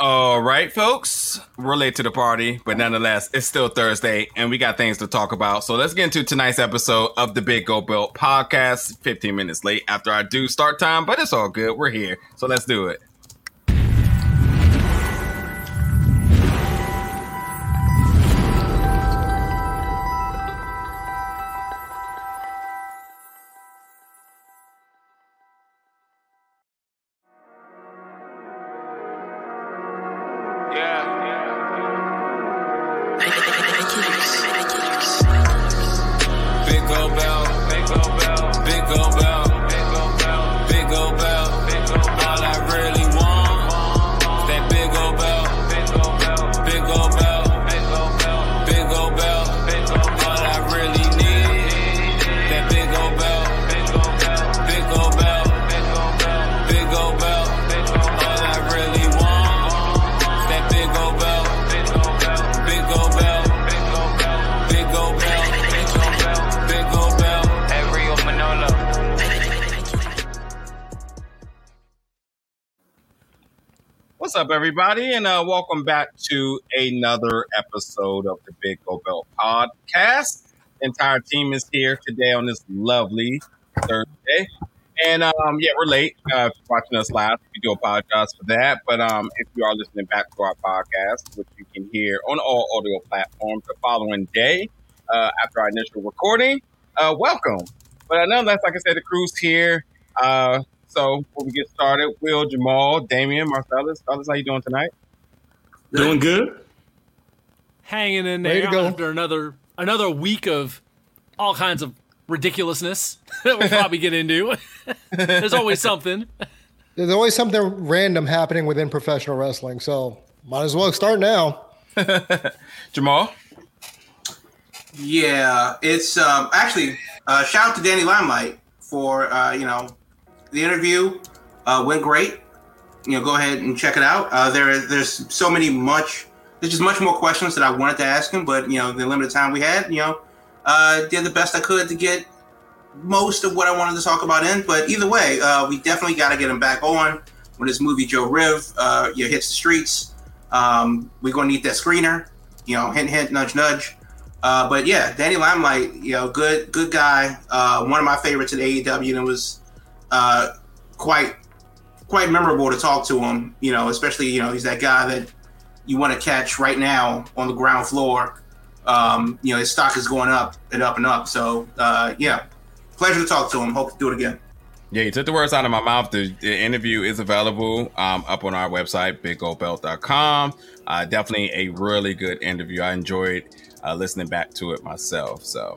All right, folks, we're late to the party, but nonetheless, it's still Thursday and we got things to talk about. So let's get into tonight's episode of the Big Go Belt podcast. 15 minutes late after I do start time, but it's all good. We're here. So let's do it. Everybody, and uh, welcome back to another episode of the Big Go Belt podcast. Entire team is here today on this lovely Thursday, and um, yeah, we're late. Uh, watching us live, we do apologize for that. But um, if you are listening back to our podcast, which you can hear on all audio platforms the following day uh, after our initial recording, uh, welcome. But nonetheless, like I said, the crew's here. So before we get started, Will, Jamal, Damian, Marcellus, fellas, how you doing tonight? Doing good. Hanging in there go. after another another week of all kinds of ridiculousness that we'll probably get into. There's always something. There's always something random happening within professional wrestling, so might as well start now. Jamal. Yeah, it's um, actually uh, shout out to Danny Limelight for uh, you know the interview uh, went great. You know, go ahead and check it out. Uh, there, there's so many much. There's just much more questions that I wanted to ask him, but you know, the limited time we had, you know, uh, did the best I could to get most of what I wanted to talk about in. But either way, uh, we definitely got to get him back on when this movie Joe Riv uh, you know, hits the streets. Um, we're gonna need that screener. You know, hint, hint, nudge, nudge. Uh, but yeah, Danny Limelight, you know, good, good guy. Uh, one of my favorites at AEW, and it was uh, quite quite memorable to talk to him. You know, especially you know he's that guy that you want to catch right now on the ground floor. Um, you know, his stock is going up and up and up. So uh, yeah, pleasure to talk to him. Hope to do it again. Yeah, you took the words out of my mouth. The, the interview is available um, up on our website, biggobelt.com. Uh, definitely a really good interview. I enjoyed uh, listening back to it myself. So,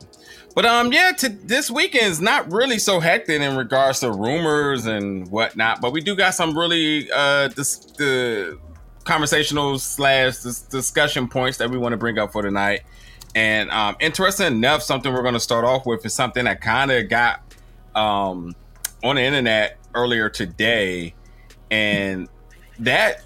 but um, yeah, to this weekend is not really so hectic in regards to rumors and whatnot. But we do got some really uh dis- the conversational slash discussion points that we want to bring up for tonight. And um, interesting enough, something we're going to start off with is something that kind of got um on the internet earlier today, and that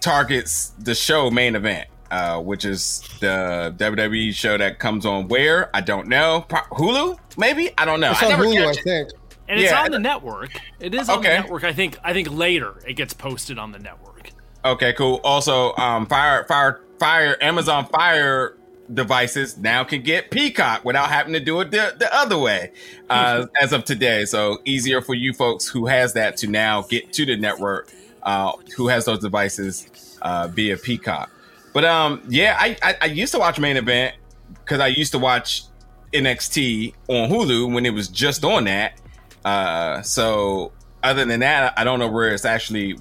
targets the show main event uh, which is the WWE show that comes on where I don't know Hulu maybe I don't know. It's I on Hulu, I think. And it's on the network. It is on okay. the network. I think. I think later it gets posted on the network. Okay, cool. Also, um, Fire, Fire, Fire, Amazon Fire devices now can get Peacock without having to do it the, the other way uh, as of today. So easier for you folks who has that to now get to the network, uh, who has those devices uh, via Peacock. But um, yeah, I, I, I used to watch main event because I used to watch NXT on Hulu when it was just on that. Uh, so other than that, I don't know where it's actually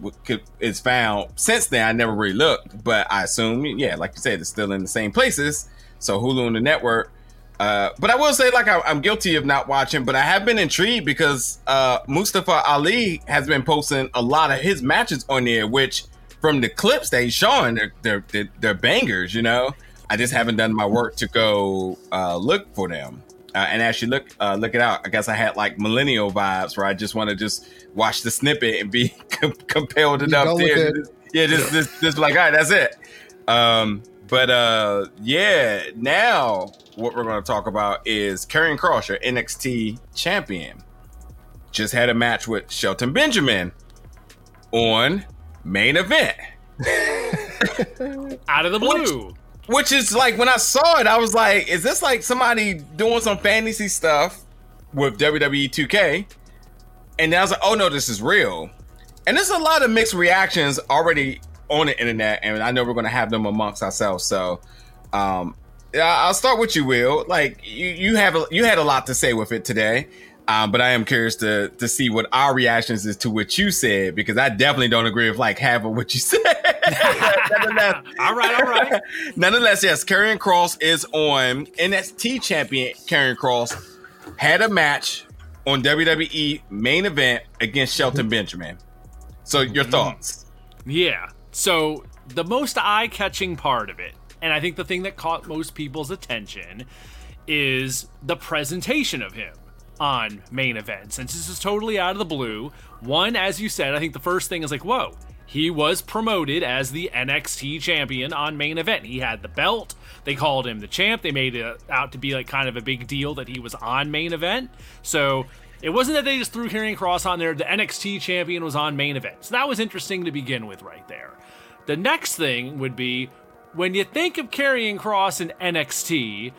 it's found. Since then, I never really looked, but I assume, yeah, like you said, it's still in the same places. So Hulu and the network. Uh, but I will say, like, I, am guilty of not watching, but I have been intrigued because uh, Mustafa Ali has been posting a lot of his matches on there, which from the clips he's showing, they're they're they're, they're bangers. You know, I just haven't done my work to go uh, look for them. Uh, and actually look uh, look it out. I guess I had like millennial vibes where I just want to just watch the snippet and be com- compelled enough to just, yeah, just, just just like all right, that's it. Um, but uh, yeah, now what we're going to talk about is Karrion Kross, your NXT champion, just had a match with Shelton Benjamin on main event. Out of the blue. Which, which is like when I saw it, I was like, is this like somebody doing some fantasy stuff with WWE 2K? And I was like, oh no, this is real. And there's a lot of mixed reactions already on the internet, and I know we're gonna have them amongst ourselves. So um I'll start with you, Will. Like you, you have a, you had a lot to say with it today. Um, but I am curious to to see what our reactions is to what you said because I definitely don't agree with like half of what you said. all right, all right. Nonetheless, yes, Karrion Kross is on NXT champion. Karrion Kross had a match on WWE main event against Shelton Benjamin. So your mm-hmm. thoughts? Yeah. So the most eye-catching part of it, and I think the thing that caught most people's attention, is the presentation of him on main event. Since this is totally out of the blue, one, as you said, I think the first thing is like, whoa, he was promoted as the NXT champion on main event. He had the belt. They called him the champ. They made it out to be like kind of a big deal that he was on main event. So it wasn't that they just threw Karrion Kross on there. The NXT champion was on main event. So that was interesting to begin with right there. The next thing would be when you think of Karrion Kross in NXT,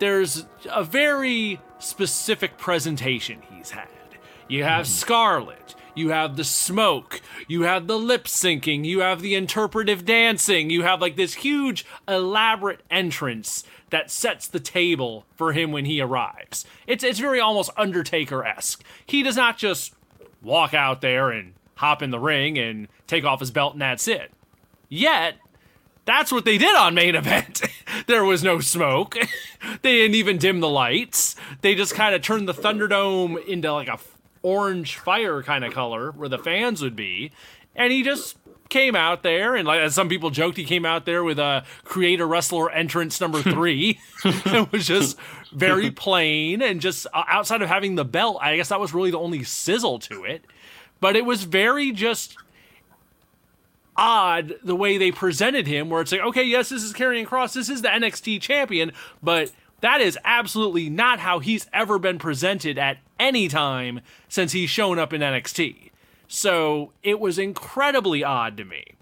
there's a very specific presentation he's had. You have mm. Scarlett, you have the smoke, you have the lip syncing, you have the interpretive dancing, you have like this huge elaborate entrance that sets the table for him when he arrives. It's it's very almost Undertaker-esque. He does not just walk out there and hop in the ring and take off his belt and that's it. Yet that's what they did on main event. there was no smoke. they didn't even dim the lights. They just kind of turned the Thunderdome into like a orange fire kind of color where the fans would be. And he just came out there and like as some people joked he came out there with a creator wrestler entrance number three it was just very plain and just uh, outside of having the belt i guess that was really the only sizzle to it but it was very just odd the way they presented him, where it's like, okay, yes, this is Karrion Kross, this is the NXT champion, but that is absolutely not how he's ever been presented at any time since he's shown up in NXT. So it was incredibly odd to me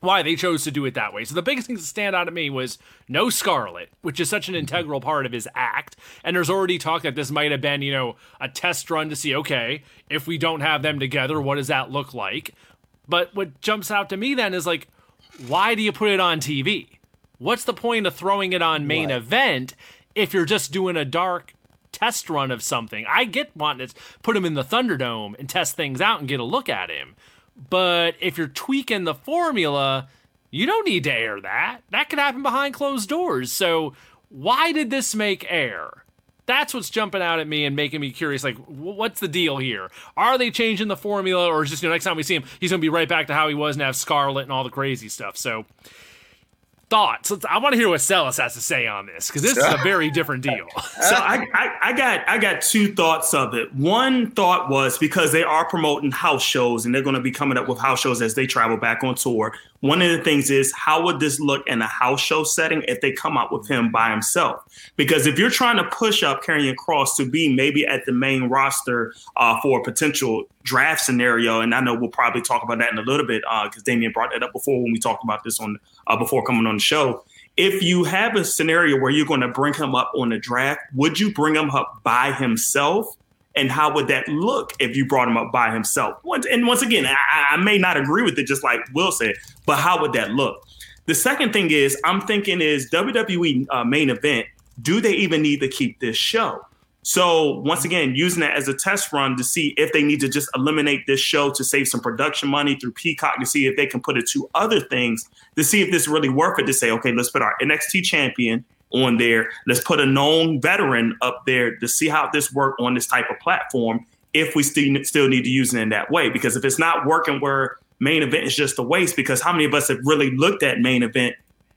why they chose to do it that way. So the biggest thing to stand out to me was no Scarlett, which is such an integral part of his act. And there's already talk that this might have been, you know, a test run to see, okay, if we don't have them together, what does that look like? But what jumps out to me then is like, why do you put it on TV? What's the point of throwing it on main right. event if you're just doing a dark test run of something? I get wanting to put him in the Thunderdome and test things out and get a look at him. But if you're tweaking the formula, you don't need to air that. That could happen behind closed doors. So why did this make air? That's what's jumping out at me and making me curious. Like, what's the deal here? Are they changing the formula, or is just you know, next time we see him, he's going to be right back to how he was and have Scarlett and all the crazy stuff? So, thoughts. I want to hear what Celis has to say on this because this is a very different deal. so I, I, I, got I got two thoughts of it. One thought was because they are promoting house shows and they're going to be coming up with house shows as they travel back on tour. One of the things is how would this look in a house show setting if they come out with him by himself? Because if you're trying to push up Karrion Kross to be maybe at the main roster uh, for a potential draft scenario, and I know we'll probably talk about that in a little bit because uh, Damien brought that up before when we talked about this on uh, before coming on the show. If you have a scenario where you're going to bring him up on the draft, would you bring him up by himself? And how would that look if you brought him up by himself? And once again, I, I may not agree with it, just like Will said, but how would that look? The second thing is, I'm thinking is WWE uh, main event. Do they even need to keep this show? So once again, using that as a test run to see if they need to just eliminate this show to save some production money through Peacock to see if they can put it to other things to see if this is really worth it to say, okay, let's put our NXT champion on there. Let's put a known veteran up there to see how this work on this type of platform if we still still need to use it in that way. Because if it's not working where main event is just a waste, because how many of us have really looked at main event,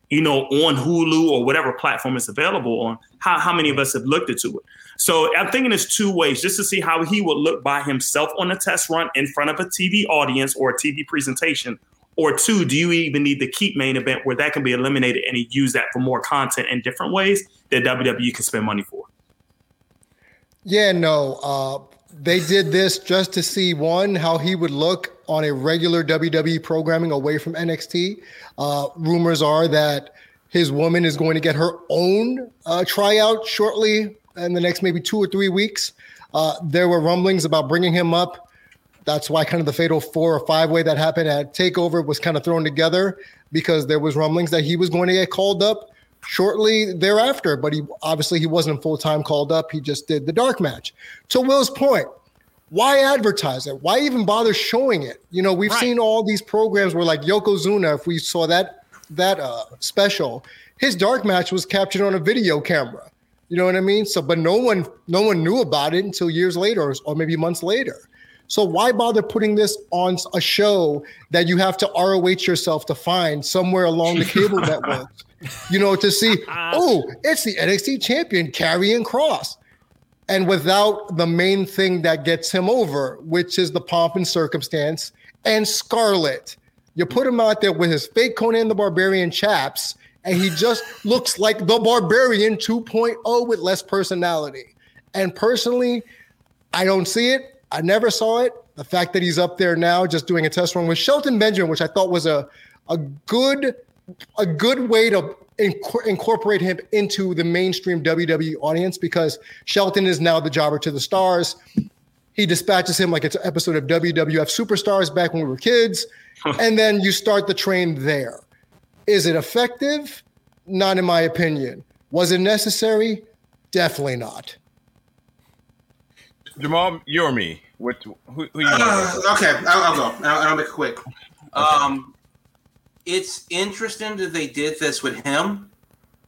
you know, on Hulu or whatever platform is available on, how, how many of us have looked into it? So I'm thinking there's two ways just to see how he would look by himself on a test run in front of a TV audience or a TV presentation or two, do you even need to keep main event where that can be eliminated and use that for more content in different ways that WWE can spend money for? Yeah, no. Uh, they did this just to see one how he would look on a regular WWE programming away from NXT. Uh, rumors are that his woman is going to get her own uh, tryout shortly in the next maybe two or three weeks. Uh, there were rumblings about bringing him up. That's why kind of the fatal four or five way that happened at Takeover was kind of thrown together because there was rumblings that he was going to get called up shortly thereafter. But he obviously he wasn't full time called up. He just did the dark match. To Will's point, why advertise it? Why even bother showing it? You know, we've right. seen all these programs where like Yokozuna, if we saw that that uh special, his dark match was captured on a video camera. You know what I mean? So, but no one, no one knew about it until years later, or, or maybe months later. So why bother putting this on a show that you have to ROH yourself to find somewhere along the cable network? You know, to see, oh, it's the NXT champion Karrion Kross. And without the main thing that gets him over, which is the pomp and circumstance and Scarlett. You put him out there with his fake Conan the Barbarian chaps and he just looks like the barbarian 2.0 with less personality. And personally, I don't see it. I never saw it. The fact that he's up there now just doing a test run with Shelton Benjamin, which I thought was a a good a good way to inc- incorporate him into the mainstream WWE audience because Shelton is now the jobber to the stars. He dispatches him like it's an episode of WWF Superstars back when we were kids. and then you start the train there. Is it effective? Not in my opinion. Was it necessary? Definitely not. Jamal, you're me. What? Who, who you uh, okay, I'll, I'll go. I'll, I'll, make it quick. Okay. Um, it's interesting that they did this with him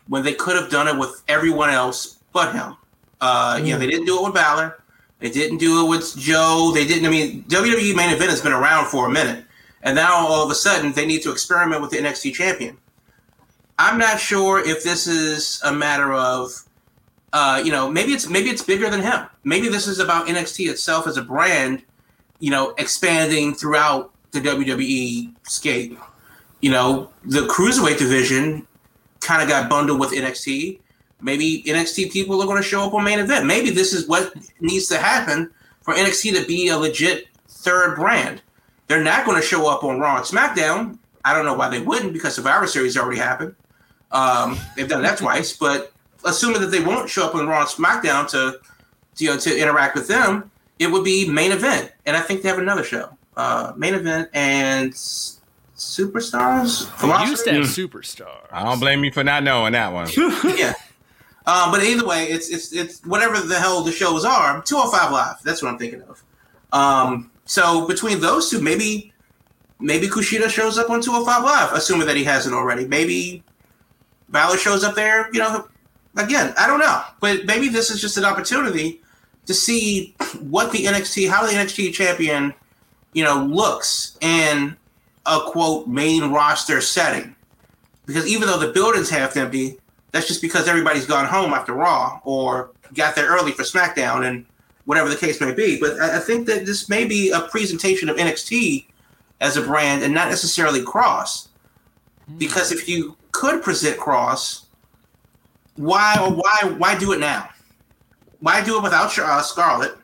when they could have done it with everyone else but him. Uh, mm. Yeah, they didn't do it with Balor. They didn't do it with Joe. They didn't. I mean, WWE main event has been around for a minute. And now all of a sudden they need to experiment with the NXT champion. I'm not sure if this is a matter of, uh, you know, maybe it's maybe it's bigger than him. Maybe this is about NXT itself as a brand, you know, expanding throughout the WWE scape. You know, the cruiserweight division kind of got bundled with NXT. Maybe NXT people are going to show up on main event. Maybe this is what needs to happen for NXT to be a legit third brand. They're not going to show up on Raw and SmackDown. I don't know why they wouldn't because Survivor Series already happened. Um, they've done that twice, but assuming that they won't show up on Raw and SmackDown to, to, you know, to interact with them, it would be main event. And I think they have another show, uh, main event and superstars. They used to have superstar. I don't blame you for not knowing that one. yeah. Um, but either way, it's it's it's whatever the hell the shows are. Two hundred oh five live. That's what I'm thinking of. Um, so between those two, maybe maybe Kushida shows up on 205 Live, assuming that he hasn't already. Maybe Balor shows up there. You know, again, I don't know, but maybe this is just an opportunity to see what the NXT, how the NXT champion, you know, looks in a quote main roster setting. Because even though the building's half empty, that's just because everybody's gone home after Raw or got there early for SmackDown and whatever the case may be. But I, think that this may be a presentation of NXT as a brand and not necessarily Kross. Because if you could present Kross, why or why why do it now? Why do it without uh, Scarlett?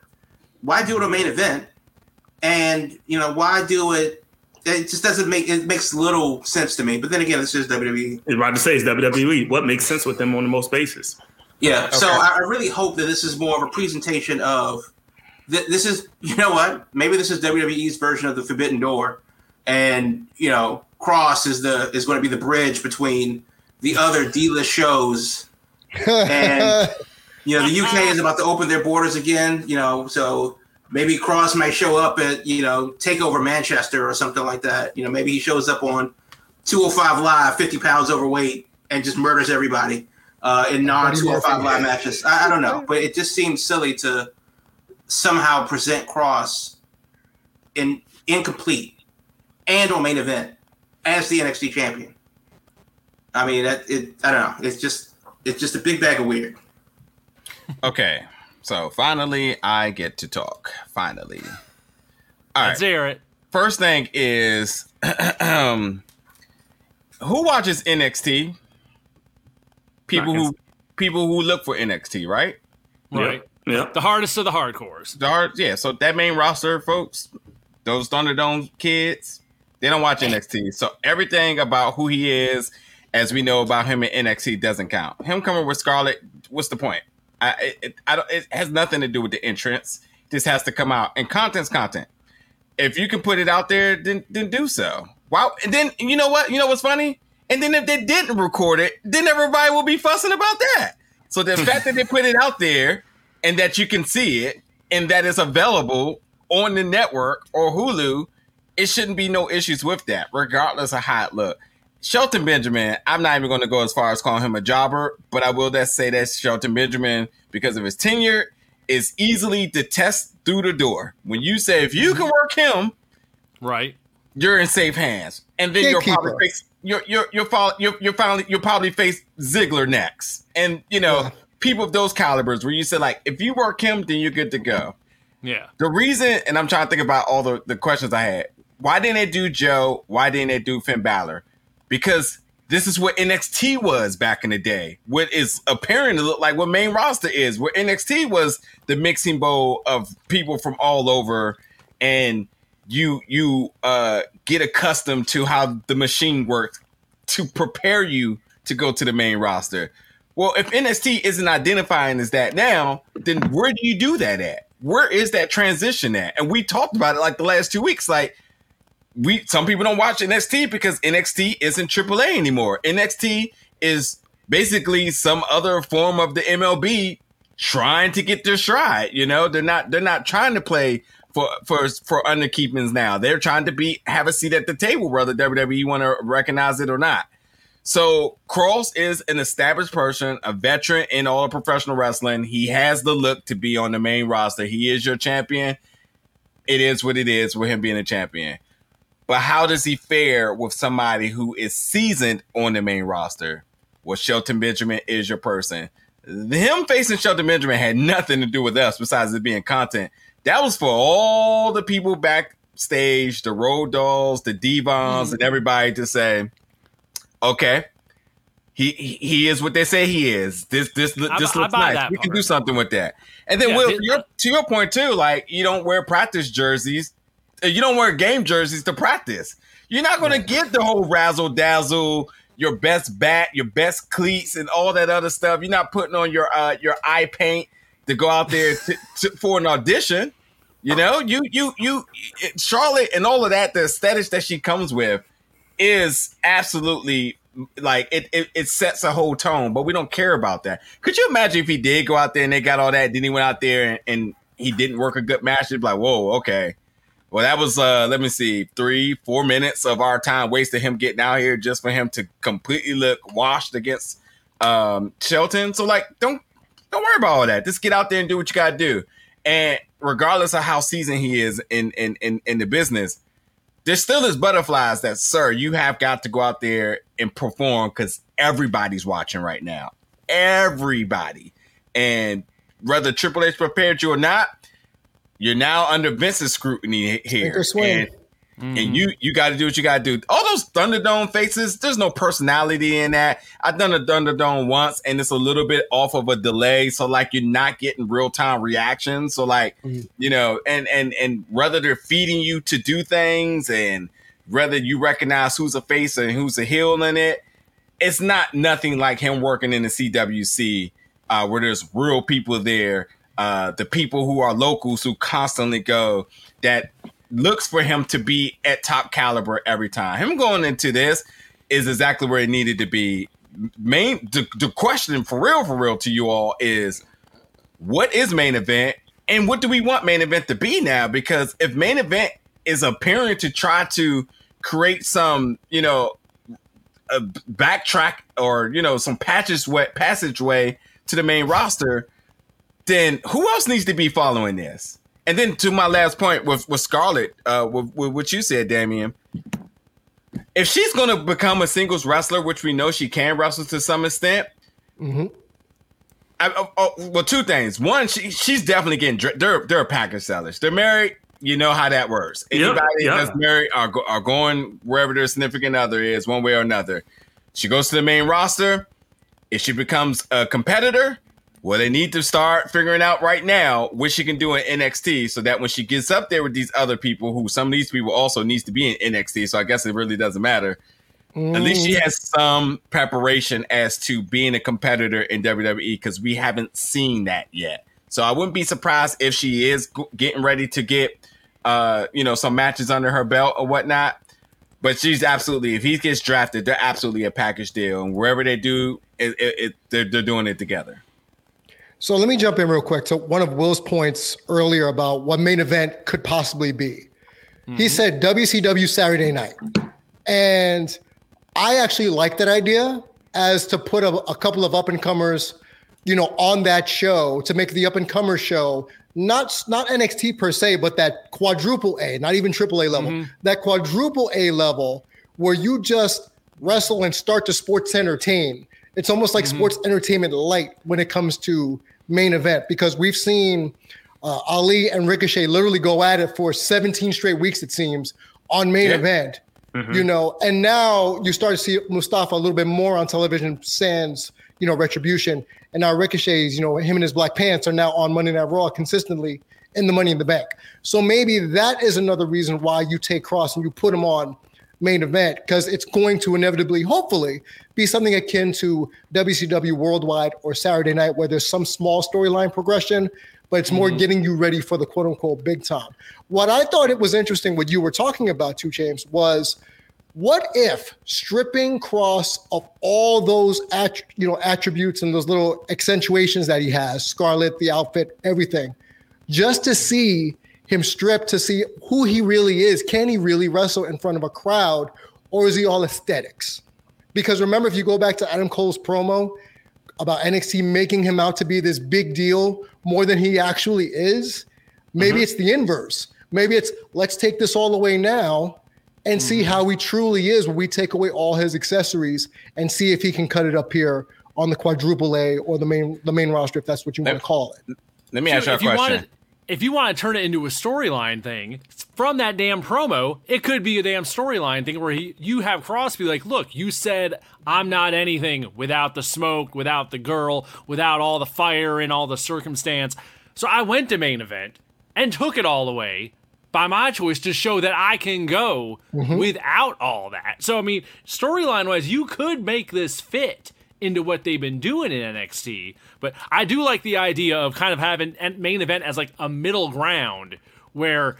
Why do it a main event? And you know why do it? It just doesn't make it makes little sense to me. But then again, it's just WWE. It's right to say it's WWE. What makes sense with them on the most basis? Yeah. Okay. So I really hope that this is more of a presentation of th- this is you know what maybe this is WWE's version of the Forbidden Door, and you know Kross is the is going to be the bridge between the other D-list shows, and you know the UK is about to open their borders again. You know, so maybe Kross might show up at you know take over Manchester or something like that. You know, maybe he shows up on 205 Live, 50 pounds overweight, and just murders everybody uh, in non 205 live matches. I, I, don't know, but it just seems silly to somehow present Kross in incomplete and on main event as the NXT champion. I mean, it, it I don't know. It's just it's just a big bag of weird. Okay, so finally I get to talk. Finally, all right. Let's hear it. First thing is, um, who watches NXT? people who people who look for NXT, right? Right. Yeah. The hardest of the hardcores. The hard, yeah. So that main roster, folks, those Thunderdome kids, they don't watch NXT. So everything about who he is, as we know about him in NXT, doesn't count. Him coming with Scarlett, what's the point? I, it, I don't, it has nothing to do with the entrance. This has to come out, and content's content. If you can put it out there, then then do so. Wow. And then you know what? You know what's funny? And then if they didn't record it, then everybody will be fussing about that. So the fact that they put it out there and that you can see it and that it's available on the network or Hulu, it shouldn't be no issues with that, regardless of how it look. Shelton Benjamin, I'm not even going to go as far as calling him a jobber, but I will just say that Shelton Benjamin, because of his tenure, is easily to test through the door. When you say if you can work him, right, you're in safe hands, and then you're probably face you're you're you're, you're, you're finally you'll probably face Ziggler next, and you know yeah. people of those calibers where you say like if you work him, then you're good to go. Yeah. The reason, and I'm trying to think about all the the questions I had. Why didn't they do Joe? Why didn't they do Finn Balor? Because this is what NXT was back in the day. What is appearing to look like what main roster is. Where NXT was the mixing bowl of people from all over, and you you uh, get accustomed to how the machine works to prepare you to go to the main roster. Well, if NXT isn't identifying as that now, then where do you do that at? Where is that transition at? And we talked about it like the last two weeks. Like we, some people don't watch NXT because NXT isn't AAA anymore. NXT is basically some other form of the MLB trying to get their stride. You know, they're not they're not trying to play for for for underkeepings now. They're trying to be have a seat at the table, whether WWE want to recognize it or not. So Kross is an established person, a veteran in all of professional wrestling. He has the look to be on the main roster. He is your champion. It is what it is with him being a champion. But how does he fare with somebody who is seasoned on the main roster? Well, Shelton Benjamin is your person. Him facing Shelton Benjamin had nothing to do with us besides it being content that was for all the people backstage, the road dolls, the divons, mm. and everybody to say, okay, he he is what they say he is. This this this I, looks I nice. We part. can do something with that. And then, yeah, Will, your, to your point too, like you don't wear practice jerseys, you don't wear game jerseys to practice. You're not going to get the whole razzle dazzle, your best bat, your best cleats, and all that other stuff. You're not putting on your uh, your eye paint to go out there to, to, for an audition. You know, you you you Charlotte and all of that, the aesthetics that she comes with is absolutely like it, it, it sets a whole tone, but we don't care about that. Could you imagine if he did go out there and they got all that, then he went out there and, and he didn't work a good match? It'd be like, whoa, okay. Well, that was uh let me see, three, four minutes of our time wasted him getting out here just for him to completely look washed against um Shelton. So like don't don't worry about all that. Just get out there and do what you gotta do. And regardless of how seasoned he is in in in, in the business, there's still this butterflies that, sir, you have got to go out there and perform because everybody's watching right now. Everybody. And whether Triple H prepared you or not, you're now under Vince's scrutiny here. And Mm-hmm. And you you got to do what you got to do. All those Thunderdome faces, there's no personality in that. I've done a Thunderdome once, and it's a little bit off of a delay, so like you're not getting real time reactions. So like mm-hmm. you know, and and and whether they're feeding you to do things, and whether you recognize who's a face and who's a heel in it, it's not nothing like him working in the CWC, uh, where there's real people there. Uh, the people who are locals who constantly go that looks for him to be at top caliber every time. Him going into this is exactly where it needed to be. Main the, the question for real, for real to you all is what is main event and what do we want main event to be now? Because if main event is appearing to try to create some, you know, a backtrack or you know some passageway passageway to the main roster, then who else needs to be following this? And then to my last point with with Scarlett, uh, with, with what you said, Damien, if she's going to become a singles wrestler, which we know she can wrestle to some extent, mm-hmm. I, oh, oh, well, two things. One, she she's definitely getting they're they're package sellers. They're married. You know how that works. Anybody yep, yep. that's married are are going wherever their significant other is, one way or another. She goes to the main roster. If she becomes a competitor, Well, they need to start figuring out right now what she can do in NXT so that when she gets up there with these other people, who some of these people also needs to be in NXT, so I guess it really doesn't matter. Mm. At least she has some preparation as to being a competitor in WWE because we haven't seen that yet. So I wouldn't be surprised if she is getting ready to get, uh, you know, some matches under her belt or whatnot. But she's absolutely, if he gets drafted, they're absolutely a package deal, and wherever they do, it, it, it they're, they're doing it together. So let me jump in real quick to one of Will's points earlier about what main event could possibly be. Mm-hmm. He said WCW Saturday night. And I actually like that idea as to put a, a couple of up and comers, you know, on that show to make the up and comer show not not NXT per se, but that quadruple A, not even triple A level, mm-hmm. that quadruple A level where you just wrestle and start to sports entertain it's almost like mm-hmm. sports entertainment light when it comes to main event because we've seen uh, Ali and Ricochet literally go at it for 17 straight weeks, it seems, on main yeah. event. Mm-hmm. You know, and now you start to see Mustafa a little bit more on television sans, you know, retribution. And now Ricochet's, you know, him and his black pants are now on Monday Night Raw consistently in the money in the bank. So maybe that is another reason why you take Kross and you put him on main event because it's going to inevitably, hopefully, be something akin to WCW Worldwide or Saturday Night, where there's some small storyline progression, but it's more mm-hmm. getting you ready for the quote unquote big time. What I thought it was interesting, what you were talking about, too, James, was what if stripping Kross of all those att- you know attributes and those little accentuations that he has, Scarlett, the outfit, everything, just to see him stripped to see who he really is. Can he really wrestle in front of a crowd or is he all aesthetics? Because remember, if you go back to Adam Cole's promo about NXT making him out to be this big deal more than he actually is, maybe mm-hmm. it's the inverse. Maybe it's let's take this all away now and mm-hmm. see how he truly is when we take away all his accessories and see if he can cut it up here on the quadruple A or the main the main roster, if that's what you want to call it. Let me ask you a question. Wanted, if you want to turn it into a storyline thing from that damn promo, it could be a damn storyline thing where he, you have Crosby like, look, you said I'm not anything without the smoke, without the girl, without all the fire and all the circumstance. So I went to main event and took it all away by my choice to show that I can go mm-hmm. without all that. So I mean, storyline wise, you could make this fit into what they've been doing in NXT. But I do like the idea of kind of having main event as like a middle ground where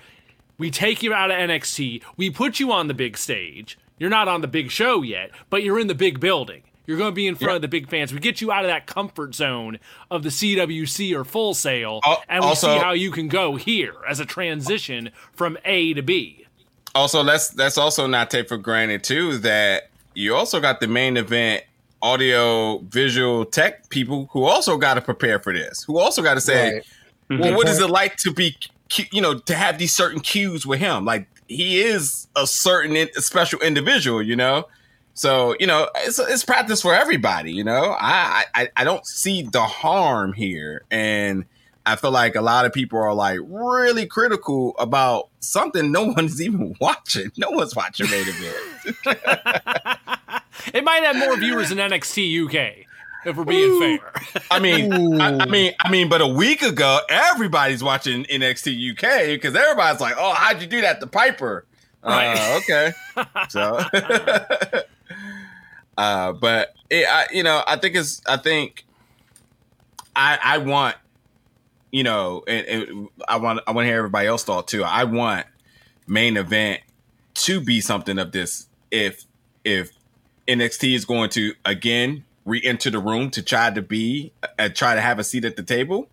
we take you out of NXT, we put you on the big stage. You're not on the big show yet, but you're in the big building. You're going to be in front of the big fans. We get you out of that comfort zone of the CWC or Full Sail, uh, and we also, see how you can go here as a transition from A to B. Also, let's let's also not take for granted too that you also got the main event audio visual tech people who also got to prepare for this who also got to say right. well mm-hmm. what is it like to be you know to have these certain cues with him like he is a certain a special individual you know so you know it's, it's practice for everybody you know I, I i don't see the harm here and I feel like a lot of people are like really critical about something no one's even watching. No one's watching main event. it might have more viewers than NXT UK. If we're being Ooh. fair, I mean, I, I, mean, I mean, but a week ago, everybody's watching NXT UK because everybody's like, "Oh, how'd you do that to Piper?" Right. Uh, okay. so, uh, but it, I, you know, I think it's, I think, I, I want, you know, and, and I want, I want to hear everybody else thought too. I want main event to be something of this. If, if NXT is going to again re-enter the room to try to be uh, try to have a seat at the table.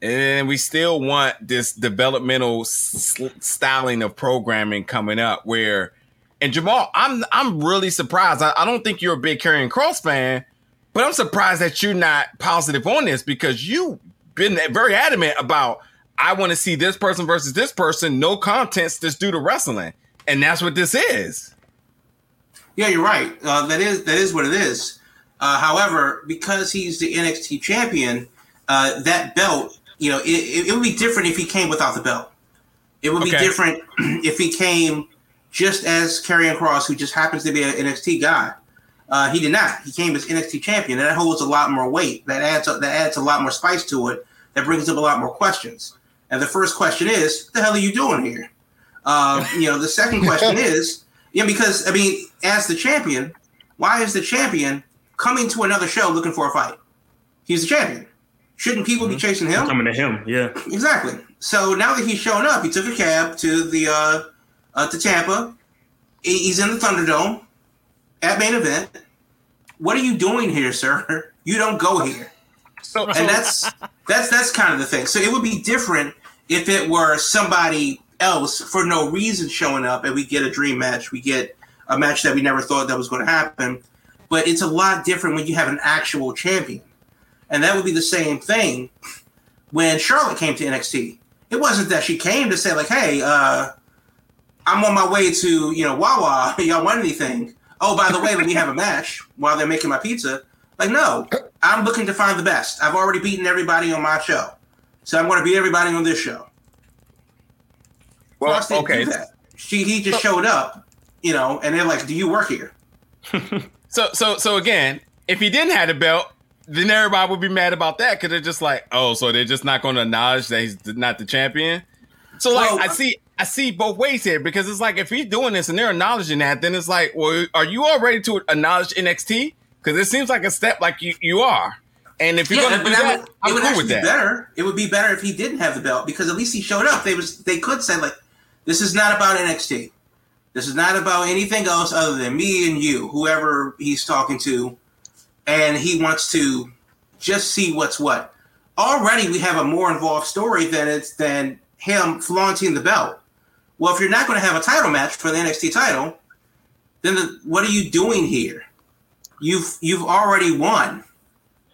And we still want this developmental styling of programming coming up where and Jamal, I'm I'm really surprised. I, I don't think you're a big Karrion Kross fan, but I'm surprised that you're not positive on this because you've been very adamant about I want to see this person versus this person, no contents, just do the wrestling. And that's what this is. Yeah, you're right. Uh, that is that is what it is. Uh, however, because he's the NXT champion, uh, that belt, you know, it, it, would be different if he came without the belt. It would okay. be different if he came just as Karrion Kross, who just happens to be an NXT guy. Uh, he did not. He came as NXT champion, and that holds a lot more weight. That adds that adds a lot more spice to it. That brings up a lot more questions. And the first question is, "What the hell are you doing here?" Uh, you know, the second question is, yeah, because I mean, as the champion, why is the champion coming to another show looking for a fight? He's the champion. Shouldn't people mm-hmm. be chasing him? Coming to him, yeah. Exactly. So now that he's shown up, he took a cab to the uh, uh, to Tampa. He's in the Thunderdome at main event. What are you doing here, sir? You don't go here. So, and that's that's that's kind of the thing. So it would be different if it were somebody else for no reason showing up, and we get a dream match. We get a match that we never thought that was going to happen. But it's a lot different when you have an actual champion, and that would be the same thing when Charlotte came to NXT. It wasn't that she came to say like, "Hey, uh, I'm on my way to you know Wawa. Y'all want anything?" oh, by the way, let me have a match while they're making my pizza. Like, no, I'm looking to find the best. I've already beaten everybody on my show. So I'm going to beat everybody on this show. Well, okay. She, he just showed up, you know, and they're like, do you work here? so, so, so again, if he didn't have the belt, then everybody would be mad about that because they're just like, oh, so they're just not going to acknowledge that he's not the champion. So, like, well, I see, I see both ways here because it's like if he's doing this and they're acknowledging that, then it's like, well, are you all ready to acknowledge NXT? Because it seems like a step like you, you are. And if you're yeah, going to do that, would, I'm it would cool actually be better. It would be better if he didn't have the belt because at least he showed up. They was they could say like, this is not about NXT. This is not about anything else other than me and you, whoever he's talking to, and he wants to just see what's what. Already, we have a more involved story than it's than him flaunting the belt. Well, if you're not going to have a title match for the NXT title, then the, what are you doing here? You've you've already won.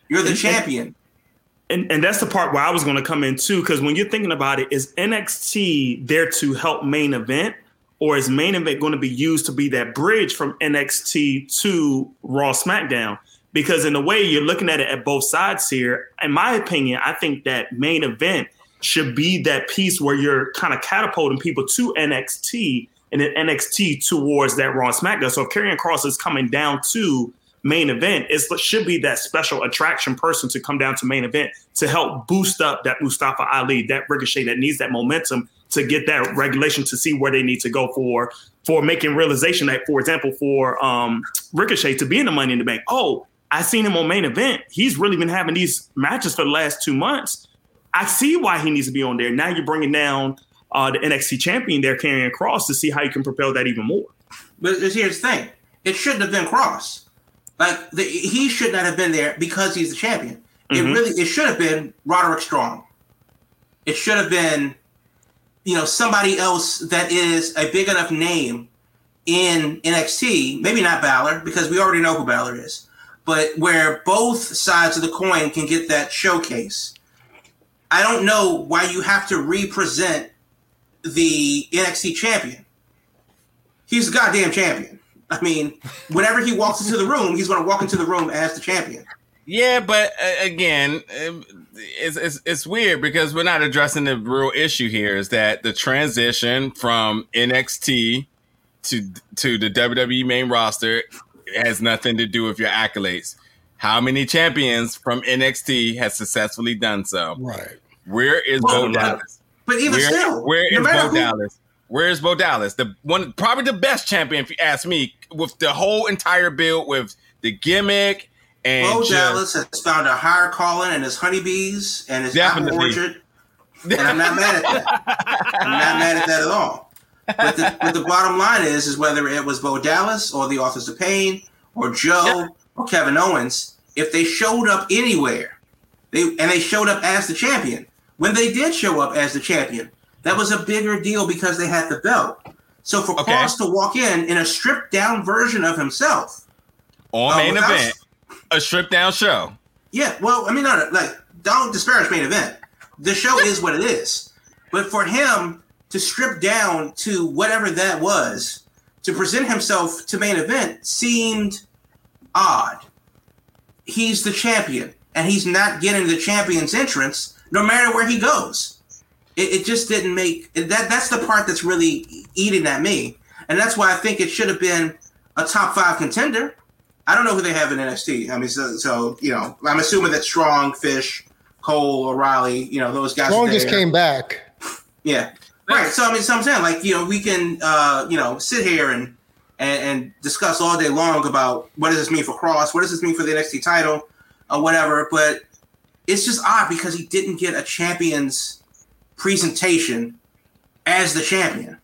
You're the and, champion. And, and that's the part where I was going to come in too, because when you're thinking about it, is NXT there to help main event, or is main event going to be used to be that bridge from NXT to Raw SmackDown? Because in a way, you're looking at it at both sides here. In my opinion, I think that main event should be that piece where you're kind of catapulting people to NXT and then NXT towards that Raw SmackDown. So if Karrion Kross is coming down to main event, it should be that special attraction person to come down to main event to help boost up that Mustafa Ali, that Ricochet that needs that momentum to get that regulation to see where they need to go for for making realization that, for example, for um, Ricochet to be in the Money in the Bank. Oh, I seen him on main event. He's really been having these matches for the last two months I see why he needs to be on there. Now you're bringing down uh, the NXT champion there, Karrion Kross, to see how you can propel that even more. But here's the thing: it shouldn't have been Kross. Like the, he should not have been there because he's the champion. It mm-hmm. really it should have been Roderick Strong. It should have been, you know, somebody else that is a big enough name in NXT. Maybe not Balor because we already know who Balor is, but where both sides of the coin can get that showcase I don't know why you have to represent the NXT champion. He's the goddamn champion. I mean, whenever he walks into the room, he's going to walk into the room as the champion. Yeah, but uh, again, it's, it's it's weird because we're not addressing the real issue here. Is that the transition from NXT to to the WWE main roster has nothing to do with your accolades. How many champions from NXT has successfully done so? Right. Where is well, Bo Dallas? But even where, still, where is Bo who, Dallas? Where is Bo Dallas? The one, probably the best champion, if you ask me, with the whole entire build, with the gimmick and Bo just, Dallas has found a higher calling and his honeybees and his apple orchard. And I'm not mad at that. I'm not mad at that at all. But the, but the bottom line is, is whether it was Bo Dallas or the Authors of Pain or Joe yeah. or Kevin Owens, if they showed up anywhere, they and they showed up as the champion. When they did show up as the champion, that was a bigger deal because they had the belt. So for okay. Kross to walk in in a stripped down version of himself on uh, main without, event, a stripped down show. Yeah, well, I mean, no, like don't disparage main event. The show is what it is, but for him to strip down to whatever that was to present himself to main event seemed odd. He's the champion and he's not getting the champion's entrance no matter where he goes. It, it just didn't make that. That's the part that's really eating at me, and that's why I think it should have been a top five contender. I don't know who they have in NXT. I mean, so, so you know, I'm assuming that Strong, Fish, Cole, O'Reilly, you know, those guys. Strong just came back. Yeah, right. So I mean, so I'm saying like you know we can uh, you know sit here and, and and discuss all day long about what does this mean for Kross, what does this mean for the NXT title, or whatever. But it's just odd because he didn't get a champion's presentation as the champion.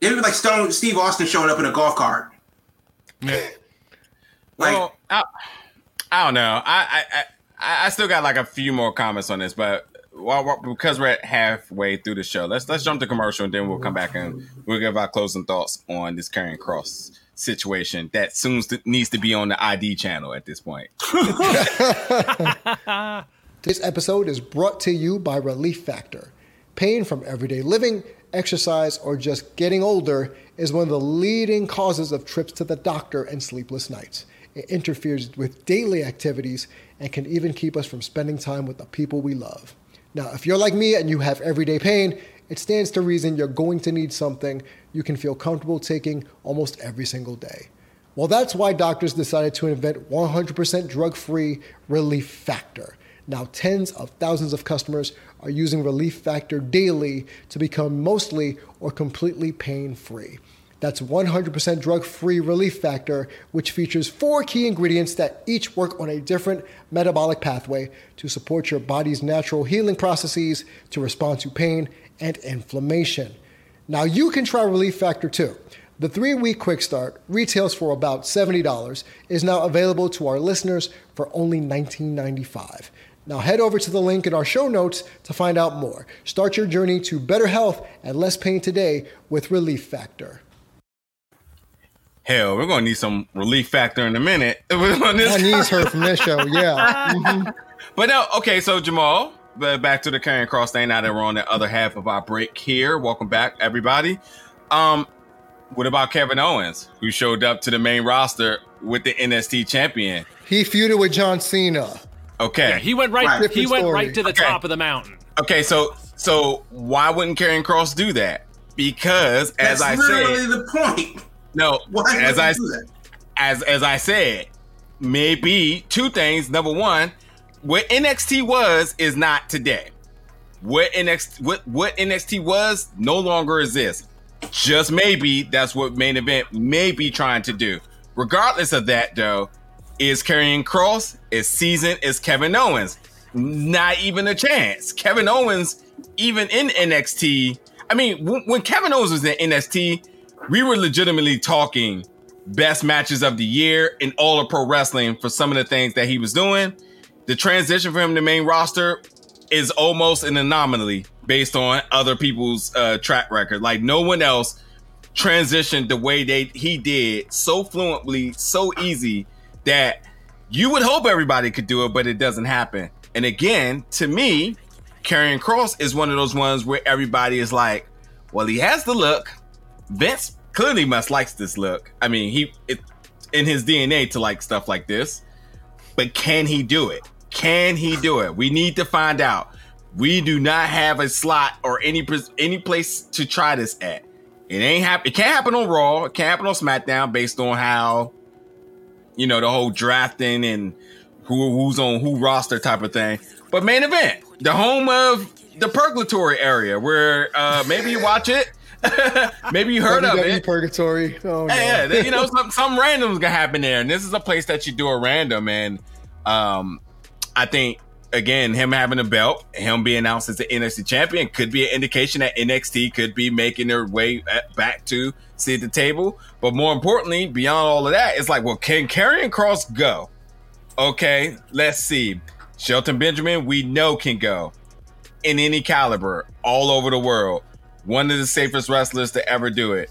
It was like Stone Steve Austin showing up in a golf cart. Yeah. Like, well, I, I don't know. I, I I I still got like a few more comments on this, but well, because we're at halfway through the show, let's let's jump to commercial and then we'll come back and we'll give our closing thoughts on this Karrion Kross situation that soon needs to be on the ID channel at this point. this episode is brought to you by Relief Factor. Pain from everyday living, exercise, or just getting older is one of the leading causes of trips to the doctor and sleepless nights. It interferes with daily activities and can even keep us from spending time with the people we love. Now, if you're like me and you have everyday pain, it stands to reason you're going to need something you can feel comfortable taking almost every single day. Well, that's why doctors decided to invent 100% drug free Relief Factor. Now, tens of thousands of customers are using Relief Factor daily to become mostly or completely pain free. That's 100% drug free Relief Factor, which features four key ingredients that each work on a different metabolic pathway to support your body's natural healing processes to respond to pain and inflammation. Now, you can try Relief Factor too. The three week quick start retails for about $70, is now available to our listeners for only $19.95. Now head over to the link in our show notes to find out more. Start your journey to better health and less pain today with Relief Factor. Hell, we're gonna need some relief factor in a minute. I needs her from this show, yeah. Mm-hmm. But no, okay. So Jamal, back to the Karrion Kross thing. Now that we're on the other half of our break here, welcome back, everybody. Um, what about Kevin Owens, who showed up to the main roster with the NXT champion? He feuded with John Cena. Okay, yeah, he went right. right. He went story. right to the okay. top of the mountain. Okay, so so why wouldn't Karrion Kross do that? Because as That's I said, That's literally the point no, Why as I as as I said, maybe two things. Number one, what NXT was is not today. What NXT what what NXT was no longer exists. Just maybe that's what main event may be trying to do. Regardless of that, though, is Karrion Kross, is seasoned as Kevin Owens. Not even a chance. Kevin Owens, even in NXT, I mean, when Kevin Owens was in NXT, we were legitimately talking best matches of the year in all of pro wrestling for some of the things that he was doing. The transition for him to main roster is almost an anomaly based on other people's uh, track record. Like no one else transitioned the way they he did so fluently, so easy that you would hope everybody could do it, but it doesn't happen. And again, to me, Karrion Kross is one of those ones where everybody is like, well, he has the look. Vince clearly must likes this look. I mean, he it in his DNA to like stuff like this. But can he do it? Can he do it? We need to find out. We do not have a slot or any any place to try this at. It ain't happen. It can't happen on Raw. It can't happen on SmackDown based on how, you know, the whole drafting and who who's on who roster type of thing. But main event, the home of the purgatory area, where uh maybe you watch it Maybe you heard WWE of it. Purgatory. Oh, no. yeah, you know, some some random's gonna happen there, and this is a place that you do a random. And um, I think again, him having a belt, him being announced as the NXT champion, could be an indication that NXT could be making their way back to see the table. But more importantly, beyond all of that, it's like, well, can Karrion Kross go? Okay, let's see. Shelton Benjamin, we know can go in any caliber all over the world one of the safest wrestlers to ever do it.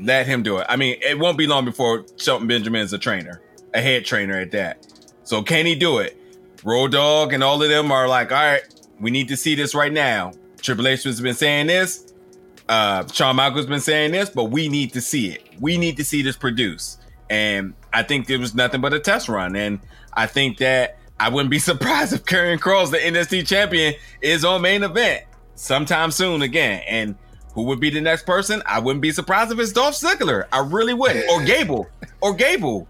Let him do it. I mean, it won't be long before Shelton Benjamin is a trainer, a head trainer at that. So can he do it? Road Dog and all of them are like, all right, we need to see this right now. Triple H has been saying this. Uh, Shawn Michaels has been saying this, but we need to see it. We need to see this produce. And I think there was nothing but a test run. And I think that I wouldn't be surprised if Karrion Kross, the NXT champion, is on main event sometime soon again. And who would be the next person? I wouldn't be surprised if it's Dolph Ziggler. I really wouldn't. Or Gable. Or Gable.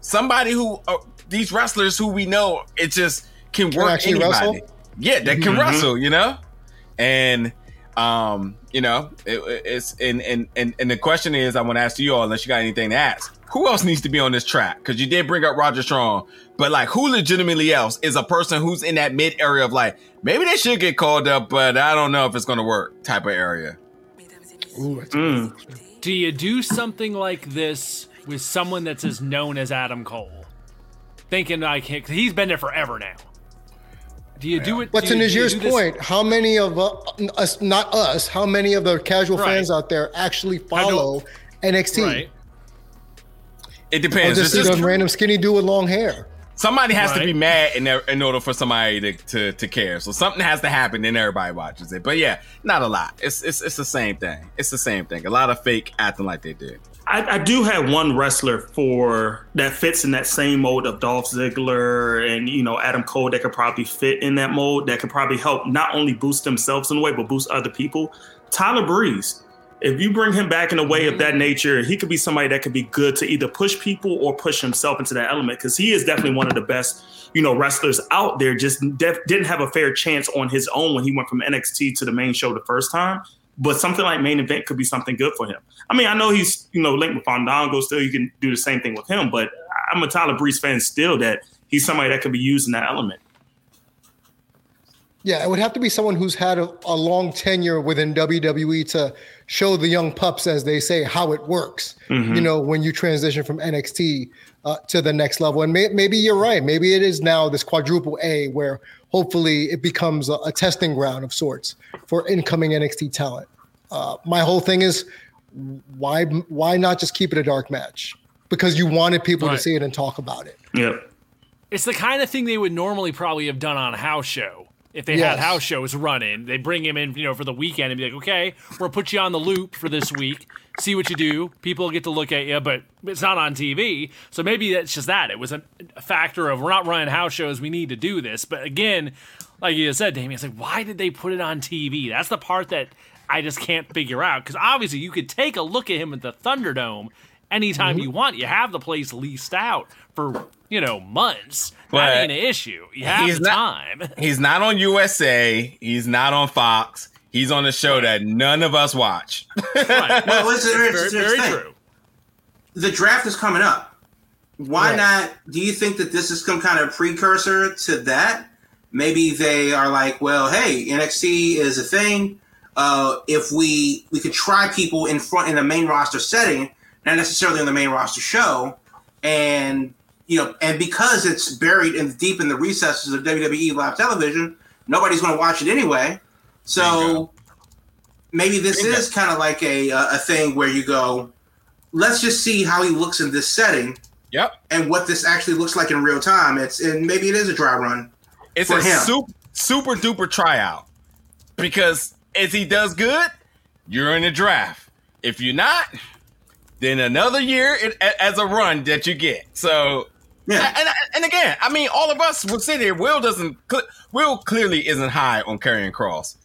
somebody who uh, these wrestlers who we know it just can Can work anybody. wrestle? Yeah, that can Mhm. wrestle, you know, and um, you know, it, it's and and and and the question is, I want to ask you all, unless you got anything to ask, who else needs to be on this track? Because you did bring up Roderick Strong, but like, who legitimately else is a person who's in that mid area of like, maybe they should get called up, but I don't know if it's gonna work type of area. Ooh, Mm. Do you do something like this with someone that's as known as Adam Cole? Thinking I can't, 'cause he's been there forever now. Do you do it? But do to you- Najir's do this- point, how many of uh, us, not us, how many of the casual Right. fans out there actually follow NXT? right? It Or depends. just It's see just- some random skinny dude with long hair. somebody has to be mad in, there, in order for somebody to, to to care. So something has to happen, then everybody watches it. But yeah, not a lot. It's it's it's the same thing. It's the same thing. A lot of fake acting like they did. I, I do have one wrestler for that fits in that same mode of Dolph Ziggler and you know Adam Cole that could probably fit in that mode that could probably help not only boost themselves in a way but boost other people. Tyler Breeze. If you bring him back in a way of that nature, he could be somebody that could be good to either push people or push himself into that element because he is definitely one of the best, you know, wrestlers out there. Just def- didn't have a fair chance on his own when he went from NXT to the main show the first time. But something like main event could be something good for him. I mean, I know he's you know linked with Fandango still. You can do the same thing with him, but I'm a Tyler Breeze fan still. That he's somebody that could be used in that element. Yeah, it would have to be someone who's had a, a long tenure within WWE to show the young pups, as they say, how it works. You know, when you transition from NXT uh, to the next level, and may, maybe you're right. Maybe it is now this quadruple A, where hopefully it becomes a, a testing ground of sorts for incoming NXT talent. Uh, my whole thing is why why not just keep it a dark match? Because you wanted people to see it and talk about it. Yep. It's the kind of thing they would normally probably have done on a house show. If they Yes. had house shows running, they bring him in, you know, for the weekend and be like, okay, we're gonna put you on the loop for this week, see what you do. People get to look at you, but it's not on TV. So maybe that's just that. It was a, a factor of we're not running house shows, we need to do this. But again, like you said, Damien, it's like, why did they put it on TV? That's the part that I just can't figure out. Because obviously you could take a look at him at the Thunderdome anytime you want. You have the place leased out for, you know, months. But that ain't an issue. You have he's the not- time. He's not on USA. He's not on Fox. He's on a show that none of us watch. Right. Well, listen, here's- very, the very true. the draft is coming up. Why Right. not? Do you think that this is some kind of precursor to that? Maybe they are like, well, hey, NXT is a thing. Uh, if we we could try people in front in a main roster setting, not necessarily on the main roster show, and you know, and because it's buried in deep in the recesses of WWE live television, nobody's going to watch it anyway. So maybe this Bingo. is kind of like a a thing where you go, let's just see how he looks in this setting Yep. and what this actually looks like in real time. It's and maybe it is a dry run. It's a super super duper tryout because if he does good, you're in the draft. If you're not, then another year it, a- as a run that you get. So, Yeah. and, and again, I mean, all of us will sit here. Will doesn't. Will clearly isn't high on Karrion Kross,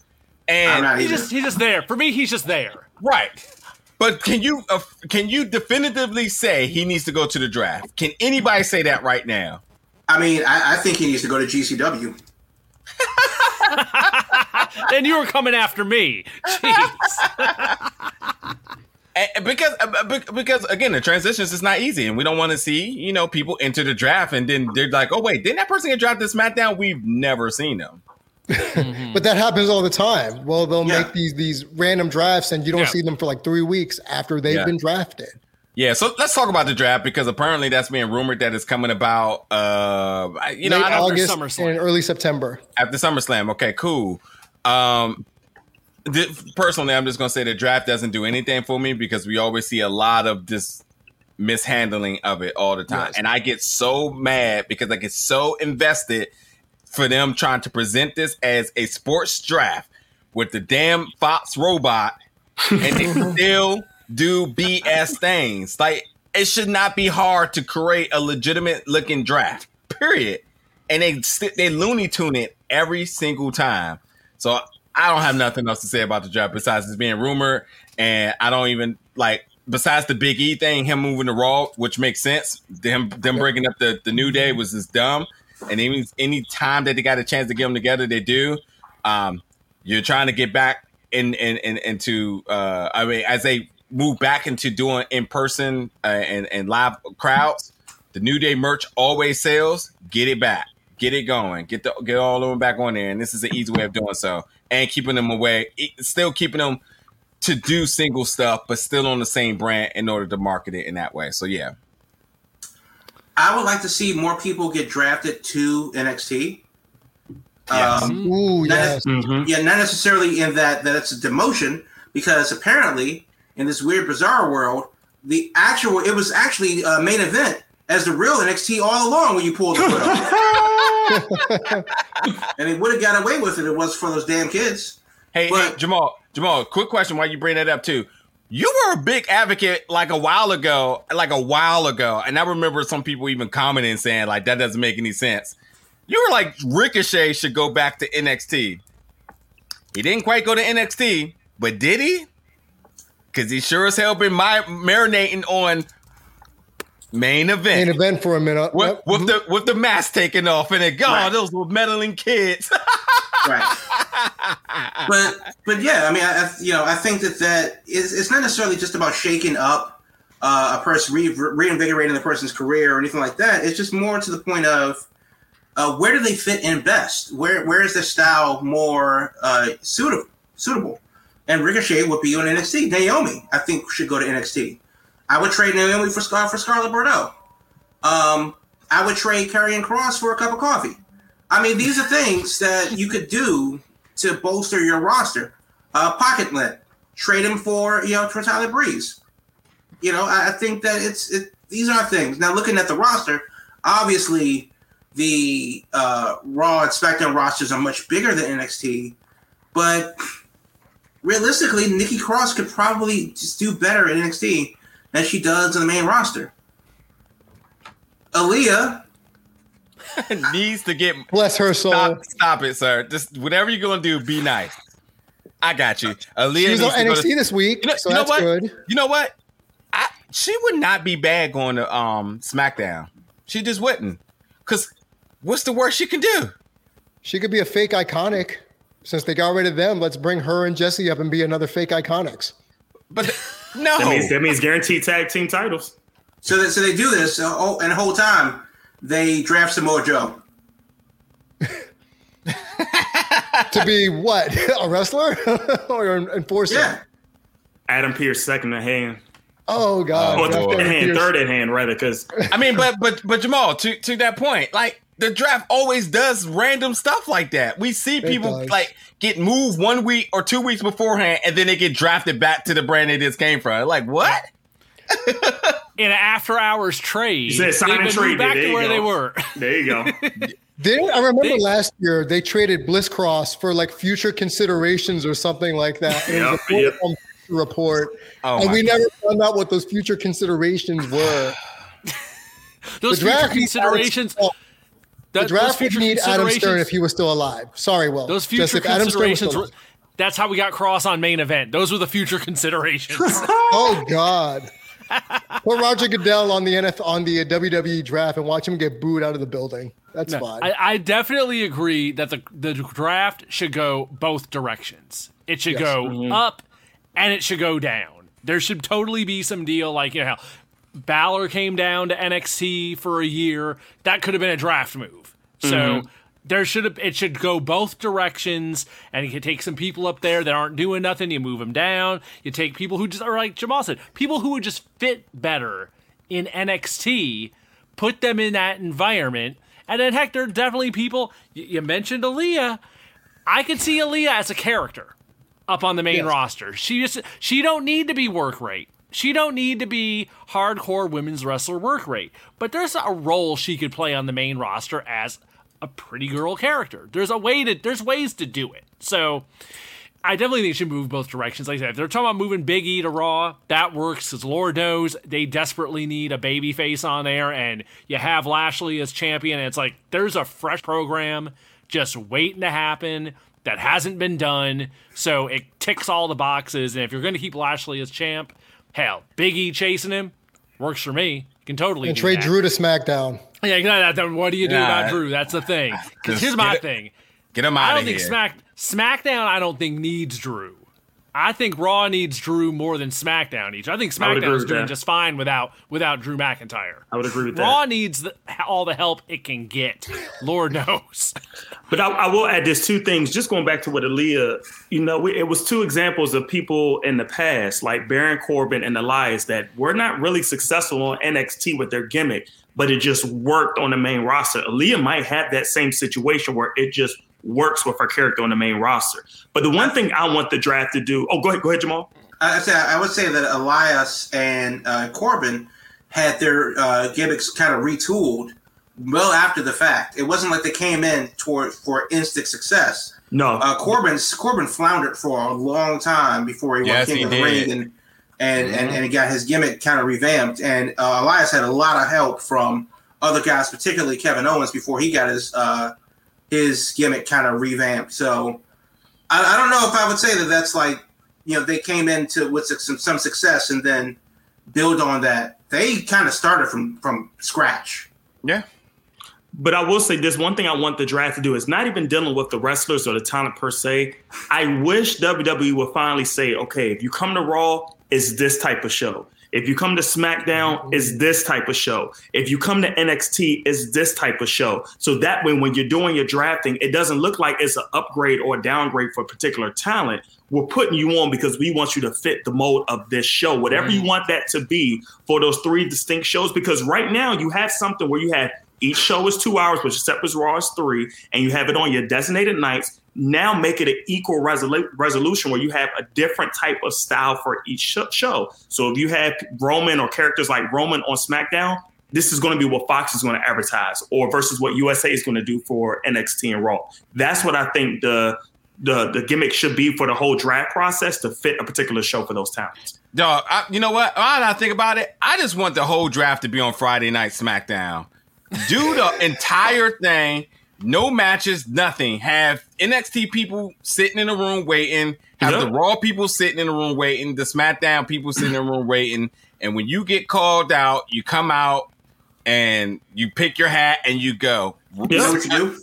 and not He's just he's just there. For me, he's just there. right. But can you uh, can you definitively say he needs to go to the draft? Can anybody say that right now? I mean, I, I think he needs to go to GCW. and you were coming after me. Jeez. And- because uh, because again the transitions is not easy and we don't want to see you know people enter the draft and then they're like oh wait didn't that person get drafted to smackdown we've never seen them But that happens all the time. Well, they'll Yeah. make these these random drafts, and you don't Yeah. see them for like three weeks after they've Yeah. been drafted. yeah so let's talk about the draft because apparently that's being rumored that it's coming about uh you know Late I don't, August SummerSlam. and early September. after SummerSlam okay cool um th- personally I'm just gonna say the draft doesn't do anything for me because we always see a lot of this mishandling of it all the time Yes. and I get so mad because I get so invested for them trying to present this as a sports draft with the damn Fox robot and they still do BS things. Like it should not be hard to create a legitimate looking draft. Period. And they they Looney Tune it every single time. So I don't have nothing else to say about the draft besides it's being rumored, and I don't even like besides the Big E thing, him moving to Raw, which makes sense. Them them breaking up the the New Day was just dumb. And any any time that they got a chance to get them together, they do. Um, you're trying to get back in in, in into uh, I mean, as they move back into doing in person uh, and and live crowds, the New Day merch always sells. Get it back, get it going, get the get all of them back on there, and this is an easy way of doing so, and keeping them away, still keeping them to do single stuff, but still on the same brand in order to market it in that way. So yeah. I would like to see more people get drafted to NXT. Yes. Um, Ooh, not yes. Mhm. yeah, not necessarily in that that it's a demotion, because apparently in this weird, bizarre world, the actual it was actually a main event as the real NXT all along when you pulled the foot off. and they would have got away with it. if It was for those damn kids. Hey, hey, But- Jamal, Jamal, quick question while you bring that up too. You were a big advocate like a while ago, like a while ago, and I remember some people even commenting saying like that doesn't make any sense. You were like Ricochet should go back to NXT. He didn't quite go to NXT, but did he? Because he sure as hell been my, marinating on main event. Main event for a minute. with, Yep. with the with the mask taken off and it God, Right. those were meddling kids. right. but but yeah, I mean, I, I you know I think that that is it's not necessarily just about shaking up uh, a person, re- reinvigorating the person's career or anything like that. It's just more to the point of uh, where do they fit in best? Where where is their style more uh, suitable? Suitable, and Ricochet would be on NXT. Naomi, I think, should go to NXT. I would trade Naomi for Scar for Scarlett Bordeaux. Um, I would trade Karrion Kross for a cup of coffee. I mean, these are things that you could do to bolster your roster. Uh, pocket lint, trade him for you know for Tyler Breeze. You know, I, I think that it's it, these are things. Now, looking at the roster, obviously the uh, Raw and SmackDown rosters are much bigger than NXT, but realistically, Nikki Cross could probably just do better in NXT than she does in the main roster. Aaliyah, needs to get Bless her soul. stop, stop it, sir. Just whatever you're gonna do, be nice. I got you. Aaliyah She was on to NXT to, this week, You know- so you know that's what? good. You know what? I she would not be bad going to um SmackDown. She just wouldn't. Cause what's the worst she can do? She could be a fake iconic. Since they got rid of them, let's bring her and Jesse up and be another fake iconics. But no. That means that means guaranteed tag team titles. so that so they do this, uh, oh, and the whole time they draft Samoa Joe. to be what? A wrestler or an enforcer? Yeah, Adam Pearce second in hand, Oh God. Oh, or Draft third in hand, third in hand rather, because I mean, but but but Jamal, to to that point, like the draft always does random stuff like that. We see people like get moved one week or two weeks beforehand, and then they get drafted back to the brand they just came from. Like what? In an after hours trade, said sign they've and been trade, moved back to where go. they were. there you go. Didn't I remember They- last year they traded Bliss Cross for like future considerations or something like that. And it was Yep, a yep. report, Oh and my we never found out what those future considerations were. Those The future draft considerations. Stern. That- The draft those would need Adam Stern if he was still alive. Sorry, Will. Those Just future if Adam Stern was considerations. still Were, that's how we got Kross on main event. Those were the future considerations. Oh God. Put Roger Goodell on the NF on the WWE draft and watch him get booed out of the building. That's fine. I, I definitely agree that the the draft should go both directions. It should Yes. go mm-hmm. up and it should go down. There should totally be some deal like you know how Balor came down to NXT for a year. That could have been a draft move. So mm-hmm. there should it should go both directions, and you can take some people up there that aren't doing nothing. You move them down. You take people who just are like Jamal said, people who would just fit better in NXT, put them in that environment, and then heck, there are definitely people. You, you mentioned Aaliyah. I could see Aaliyah as a character up on the main Yes. roster. She just she don't need to be work rate. She don't need to be hardcore women's wrestler work rate. But there's a role she could play on the main roster as a pretty girl character. There's a way to there's ways to do it. So I definitely think it should move both directions. Like I said, if they're talking about moving Big E to Raw, that works because Lord knows they desperately need a baby face on there, and you have Lashley as champion. And it's like there's a fresh program just waiting to happen that hasn't been done. So it ticks all the boxes. And if you're going to keep Lashley as champ, Hell, Big E chasing him works for me. You can totally and do trade that. Drew to SmackDown. Yeah, that- that- what do you do Nah. about Drew? That's the thing. Because here's my it- thing. Get him out. I don't think here. Smack SmackDown. I don't think needs Drew. I think Raw needs Drew more than SmackDown needs. I think I would agree SmackDown's with doing that. just fine without without Drew McIntyre. I would agree with Raw that. Raw needs the, all the help it can get. Lord knows. But I, I will add this two things. Just going back to what Aaliyah, you know, we, it was two examples of people in the past, like Baron Corbin and Elias, that were not really successful on NXT with their gimmick, but it just worked on the main roster. Aaliyah might have that same situation where it just works with her character on the main roster. But the one thing I want the draft to do. Oh, go ahead, go ahead, Jamal. I I say I would say that Elias and uh, Corbin had their uh, gimmicks kind of retooled well after the fact. It wasn't like they came in toward for instant success. No, Uh, Corbin's Corbin floundered for a long time before he Yes, came he to the did. ring and and, and and he got his gimmick kind of revamped. And uh, Elias had a lot of help from other guys, particularly Kevin Owens, before he got his uh, his gimmick kind of revamped. So I, I don't know if I would say that that's like you know they came into with some some success and then build on that. They kind of started from from scratch. Yeah. But I will say this one thing I want the draft to do is not even dealing with the wrestlers or the talent per se. I wish WWE would finally say, okay, if you come to Raw, it's this type of show. If you come to SmackDown, it's mm-hmm. this type of show. If you come to NXT, it's this type of show. So that way, when you're doing your drafting, it doesn't look like it's an upgrade or a downgrade for a particular talent. We're putting you on because we want you to fit the mold of this show, whatever you mm-hmm. want that to be for those three distinct shows. Because right now, you have something where you have each show is two hours, which except as Raw is three, and you have it on your designated nights. Now make it an equal resolu- resolution where you have a different type of style for each sh- show. So if you have Roman or characters like Roman on SmackDown, this is going to be what Fox is going to advertise, or versus what USA is going to do for NXT and Raw. That's what I think the the the gimmick should be for the whole draft process to fit a particular show for those talents. Dog, I, you know what? Now I think about it, I just want the whole draft to be on Friday Night SmackDown. Do the entire thing, no matches, nothing. Have NXT people sitting in the room waiting. Have Yep. the Raw people sitting in the room waiting. The SmackDown people sitting in the room waiting. And when you get called out, you come out and you pick your hat and you go. You know what you do?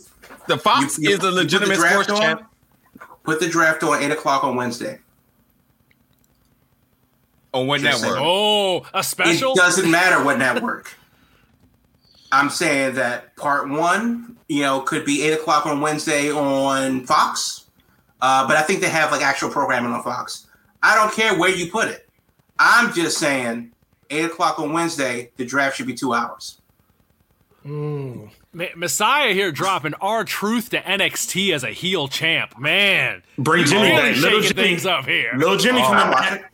The Fox You- you- is a put the legitimate draft sports on, champ. Put the draft on eight o'clock on Wednesday. On what Just network? saying. Oh, a special. It doesn't matter what network. I'm saying that part one, you know, could be eight o'clock on Wednesday on Fox, uh, but I think they have like actual programming on Fox. I don't care where you put it. I'm just saying eight o'clock on Wednesday, the draft should be two hours. Mm. Messiah here dropping our truth to NXT as a heel champ. Man, Bring Jimmy really back, little Jimmy, things up here. little Jimmy Oh, from I the watch it.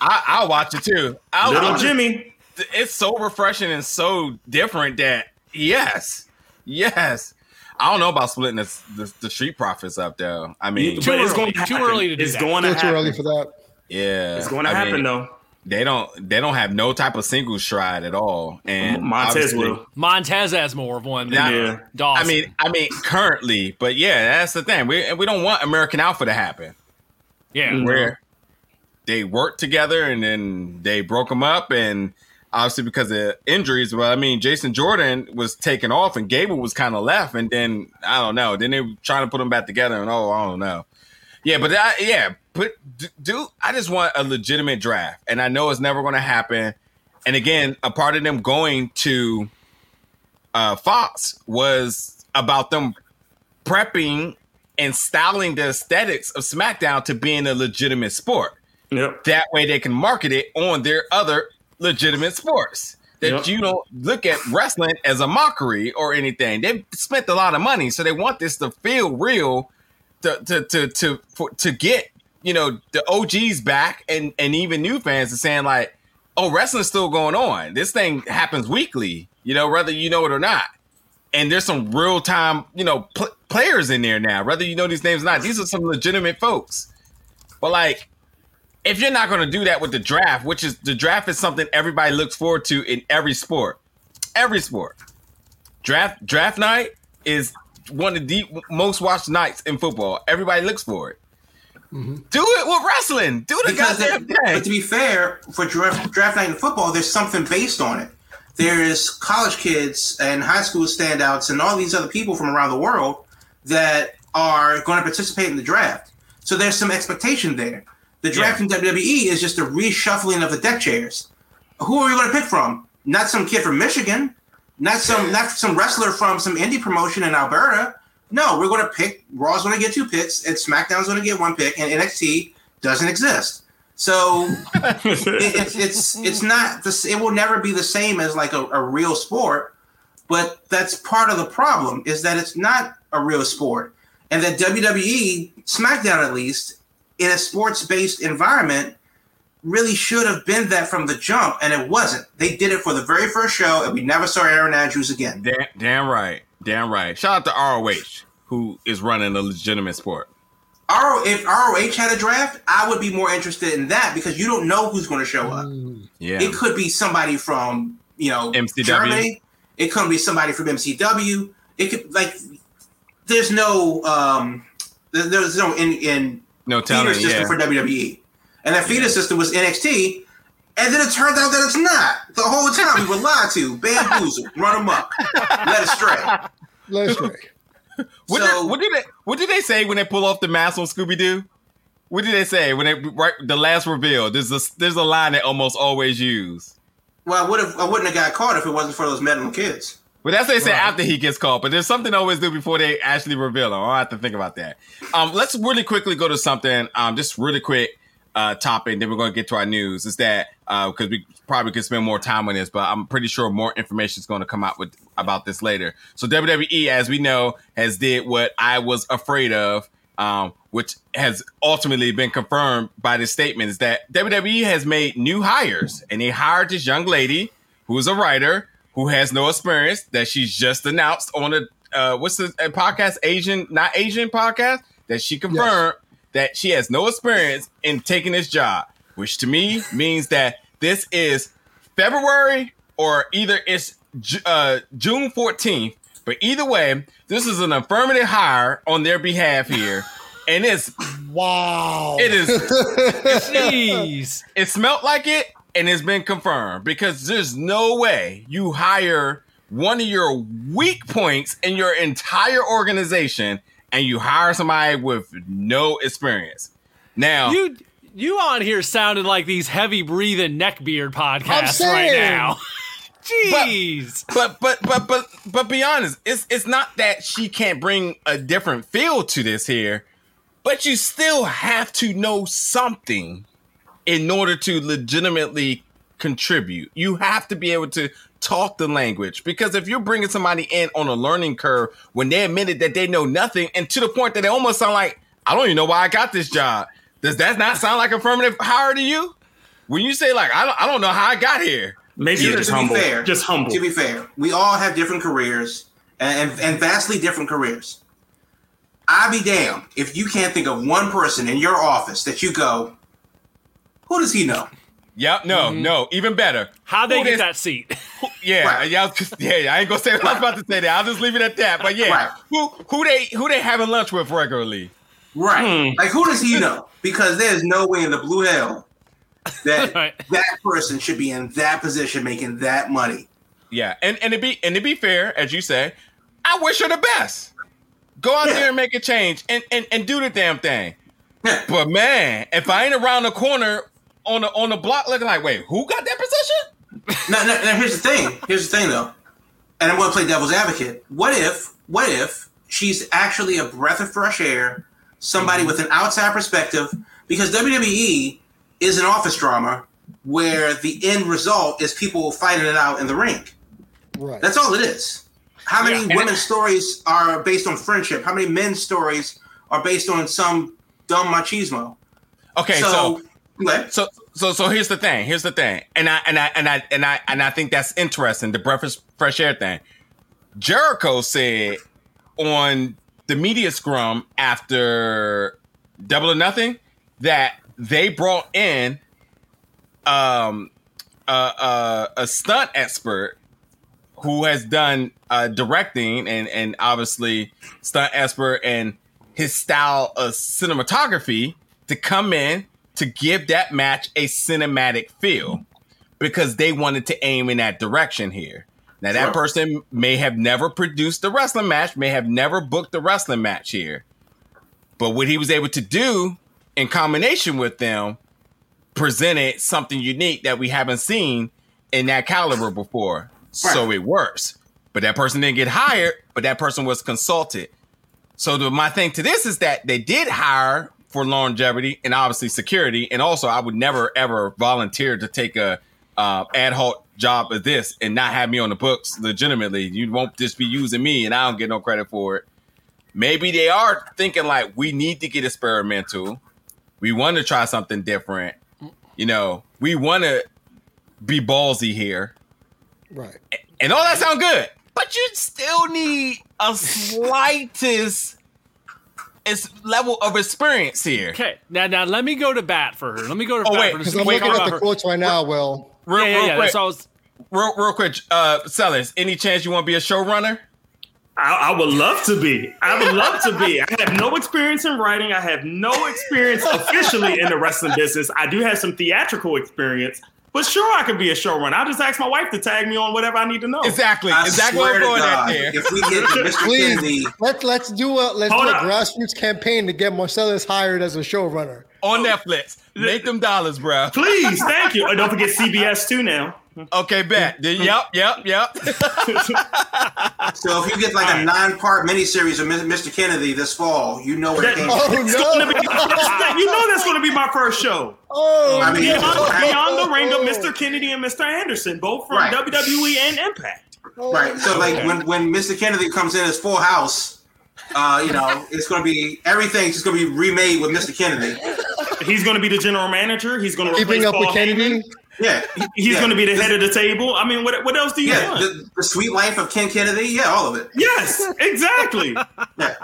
I, I'll watch it too. I'll little watch it. Jimmy. It's so refreshing and so different that yes, yes. I don't know about splitting the, the, the street profits up though. I mean, Too But it's early. going to Too happen. early to do It's that. going to Still too happen. early for that. yeah, It's going to I happen mean, though. They don't they don't have no type of single stride at all. And Montez will. Montez has more of one than Yeah. Yeah. Dawkins. I mean, I mean, currently, but yeah, that's the thing. We we don't want American Alpha to happen. yeah. Mm. where they worked together and then they broke them up and obviously because of injuries But i mean jason jordan was taken off and gable was kind of left and then i don't know then they were trying to put them back together and oh i don't know yeah but I, yeah but do i just want a legitimate draft and i know it's never going to happen and again a part of them going to uh fox was about them prepping and styling the aesthetics of SmackDown to being a legitimate sport. Yep. That way they can market it on their other legitimate sports. That Yep. you don't look at wrestling as a mockery or anything. They've spent a lot of money, so they want this to feel real to to to to for, to get, you know, the OGs back and and even new fans are saying like, "Oh, wrestling's still going on. This thing happens weekly, you know, whether you know it or not." and there's some real time, you know, pl- players in there now. Whether you know these names or not, these are some legitimate folks. But like, if you're not going to do that with the draft, which is the draft is something everybody looks forward to in every sport, every sport. Draft draft night is one of the most watched nights in football. Everybody looks for it. Mm-hmm. Do it with wrestling. Do the because goddamn thing. But to be fair, for draft, draft night in football, there's something based on it. There's college kids and high school standouts and all these other people from around the world that are going to participate in the draft. So there's some expectation there. The draft yeah. in WWE is just a reshuffling of the deck chairs. Who are you going to pick from? Not some kid from Michigan, not some not some wrestler from some indie promotion in Alberta. No, we're going to pick. Raw's going to get two picks, and SmackDown's going to get one pick, and NXT doesn't exist. So it, it's it's it's not this. It will never be the same as like a, a real sport. But that's part of the problem is that it's not a real sport, and that WWE SmackDown at least in a sports based environment really should have been that from the jump, and it wasn't. They did it for the very first show, and we never saw Aaron Andrews again. Damn, damn right. Damn right. Shout out to ROH, who is running a legitimate sport. RO, if ROH had a draft, I would be more interested in that because you don't know who's going to show up. Yeah, it could be somebody from you know MCW. Germany. It could be somebody from MCW. It could like there's no um there's no in in no feeder system yeah. for WWE, and that feeder yeah. system was NXT. And then it turned out that it's not. The whole time we were lied to, bamboozled, run them up, led astray. Led astray. What, so, did, what did they What did they say when they pull off the mask on Scooby Doo? What did they say when they right the last reveal? There's a there's a line they almost always use. Well, I would have I wouldn't have got caught if it wasn't for those meddling kids. But that's what they say right. after he gets caught. But there's something they always do before they actually reveal him. I have to think about that. Um, let's really quickly go to something. Um, just really quick uh, topic, then we're going to get to our news. Is that because uh, we probably could spend more time on this, but I'm pretty sure more information is going to come out with about this later. So WWE, as we know, has did what I was afraid of, um, which has ultimately been confirmed by this statement: is that WWE has made new hires, and they hired this young lady who is a writer who has no experience that she's just announced on a uh, what's the podcast Asian not Asian podcast that she confirmed. Yes that she has no experience in taking this job, which to me means that this is February or either it's uh, June 14th. But either way, this is an affirmative hire on their behalf here. And it's wow. It is jeez. It smelt like it and it's been confirmed because there's no way you hire one of your weak points in your entire organization and you hire somebody with no experience. Now you you on here sounded like these heavy breathing neckbeard podcasts right now. Jeez. But, but but but but but be honest, it's it's not that she can't bring a different feel to this here, but you still have to know something in order to legitimately contribute. You have to be able to talk the language because if you're bringing somebody in on a learning curve when they admitted that they know nothing and to the point that they almost sound like I don't even know why I got this job. Does that not sound like affirmative hire to you? When you say like I don't, I don't know how I got here. Maybe yeah, just humble. Fair, just humble. To be fair, we all have different careers and, and, and vastly different careers. I'd be damned if you can't think of one person in your office that you go, who does he know? Yep. No. Mm-hmm. No. Even better. How they Who get that seat? yeah. Right. Yeah. Yeah. I ain't gonna say. What I was about to say that. I'll just leave it at that. But yeah. Right. Who who they who they having lunch with regularly? Right. Hmm. Like who does he know? Because there's no way in the blue hell that right. that person should be in that position making that money. Yeah. And and to be and to be fair, as you say, I wish her the best. Go out yeah. there and make a change and, and and do the damn thing. Yeah. But man, if I ain't around the corner on the on the block looking like, wait, who got that position? now, now, now, here's the thing. Here's the thing, though, and I'm going to play devil's advocate. What if, what if she's actually a breath of fresh air, somebody mm-hmm. with an outside perspective? Because WWE is an office drama where the end result is people fighting it out in the ring. Right. That's all it is. How many yeah. women's stories are based on friendship? How many men's stories are based on some dumb machismo? Okay, so, so so so so here's the thing. Here's the thing. And I and I and I and I and I think that's interesting. The breakfast fresh air thing. Jericho said on the media scrum after Double or Nothing that they brought in um a a stunt expert who has done uh, directing and and obviously stunt expert and his style of cinematography to come in to give that match a cinematic feel because they wanted to aim in that direction here. Now, that Sure. person may have never produced the wrestling match, may have never booked the wrestling match here. But what he was able to do in combination with them presented something unique that we haven't seen in that caliber before. So it works. But that person didn't get hired, but that person was consulted. So the, my thing to this is that they did hire for longevity and obviously security, and also I would never ever volunteer to take a uh, ad hoc job of this and not have me on the books legitimately. You won't just be using me, and I don't get no credit for it. Maybe they are thinking like we need to get experimental. We want to try something different. You know, we want to be ballsy here, Right. and all that sound good, but you still need a slightest is level of experience here. Okay, now now let me go to bat for her. Let me go to Oh, bat wait, for her. Because I'm we wait, can looking at the about quotes right now, Will. Real, yeah, yeah, real yeah. quick, That's all I was- real, real quick. Uh, sellers, any chance you want to be a showrunner? I, I would love to be. I would love to be. I have no experience in writing. I have no experience officially in the wrestling business. I do have some theatrical experience, but sure, I could be a showrunner. I'll just ask my wife to tag me on whatever I need to know. Exactly, I exactly what swear I'm to going God, there. if we get Mr. Please Kennedy, let's let's do a let's Hold do a up. grassroots campaign to get Marcellus hired as a showrunner. on Netflix. Make them dollars, bro. Please, thank you. And don't forget CBS too now. Okay, bet. Then- Yep, yep, yep. so if you get like a nine-part miniseries of Mr. Kennedy this fall, you know where it came. Oh It's gonna no! be you know that's going to be my first show. Oh, I mean, no. Beyond, beyond the ring of Mr. Kennedy and Mr. Anderson, both from Right. WWE and Impact. Right. So like when when Mr. Kennedy comes in as Full House, uh, you know, it's going to be everything's just going to be remade with Mr. Kennedy. He's going to be the general manager. He's going to keeping replace up Paul with Kennedy. Heyman. Yeah. He's Yeah. going to be the head of the table. I mean, what, what else do you Yeah, want? the, the sweet life of Ken Kennedy. Yeah, all of it. yes, exactly. Yeah.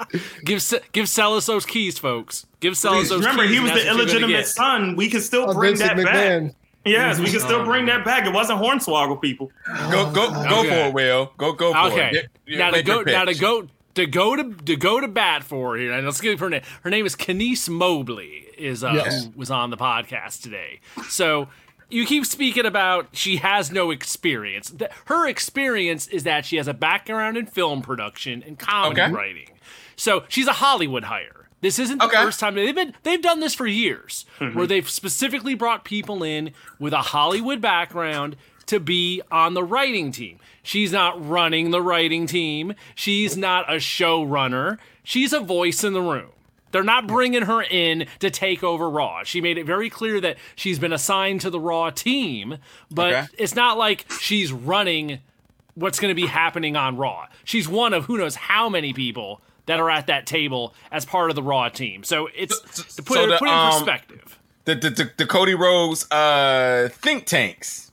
Give Se- give Celis those keys, folks. Give Celis Please, those Remember, keys. he was the what you're gonna illegitimate son. We can still Of bring Vincent that back. Yes, we can still bring that back. It wasn't Hornswoggle people. Go, go, go Okay. for it, Will. Go, go for Okay. it. Yeah, now to make your go now to go to go to to go to bat for her here. And let's give her name. Her name is Kenice Mobley. Is uh, Yes. who was on the podcast today. So you keep speaking about she has no experience. Her experience is that she has a background in film production and comedy Okay. writing. So she's a Hollywood hire. This isn't the Okay. first time they've been they've done this for years, mm-hmm. where they've specifically brought people in with a Hollywood background to be on the writing team. She's not running the writing team. She's not a showrunner. She's a voice in the room. They're not bringing her in to take over Raw. She made it very clear that she's been assigned to the Raw team, but Okay. it's not like she's running what's going to be happening on Raw. She's one of who knows how many people that are at that table as part of the Raw team. So it's to put, so the, put it in um, perspective. the, the, the, the Cody Rhodes uh, think tanks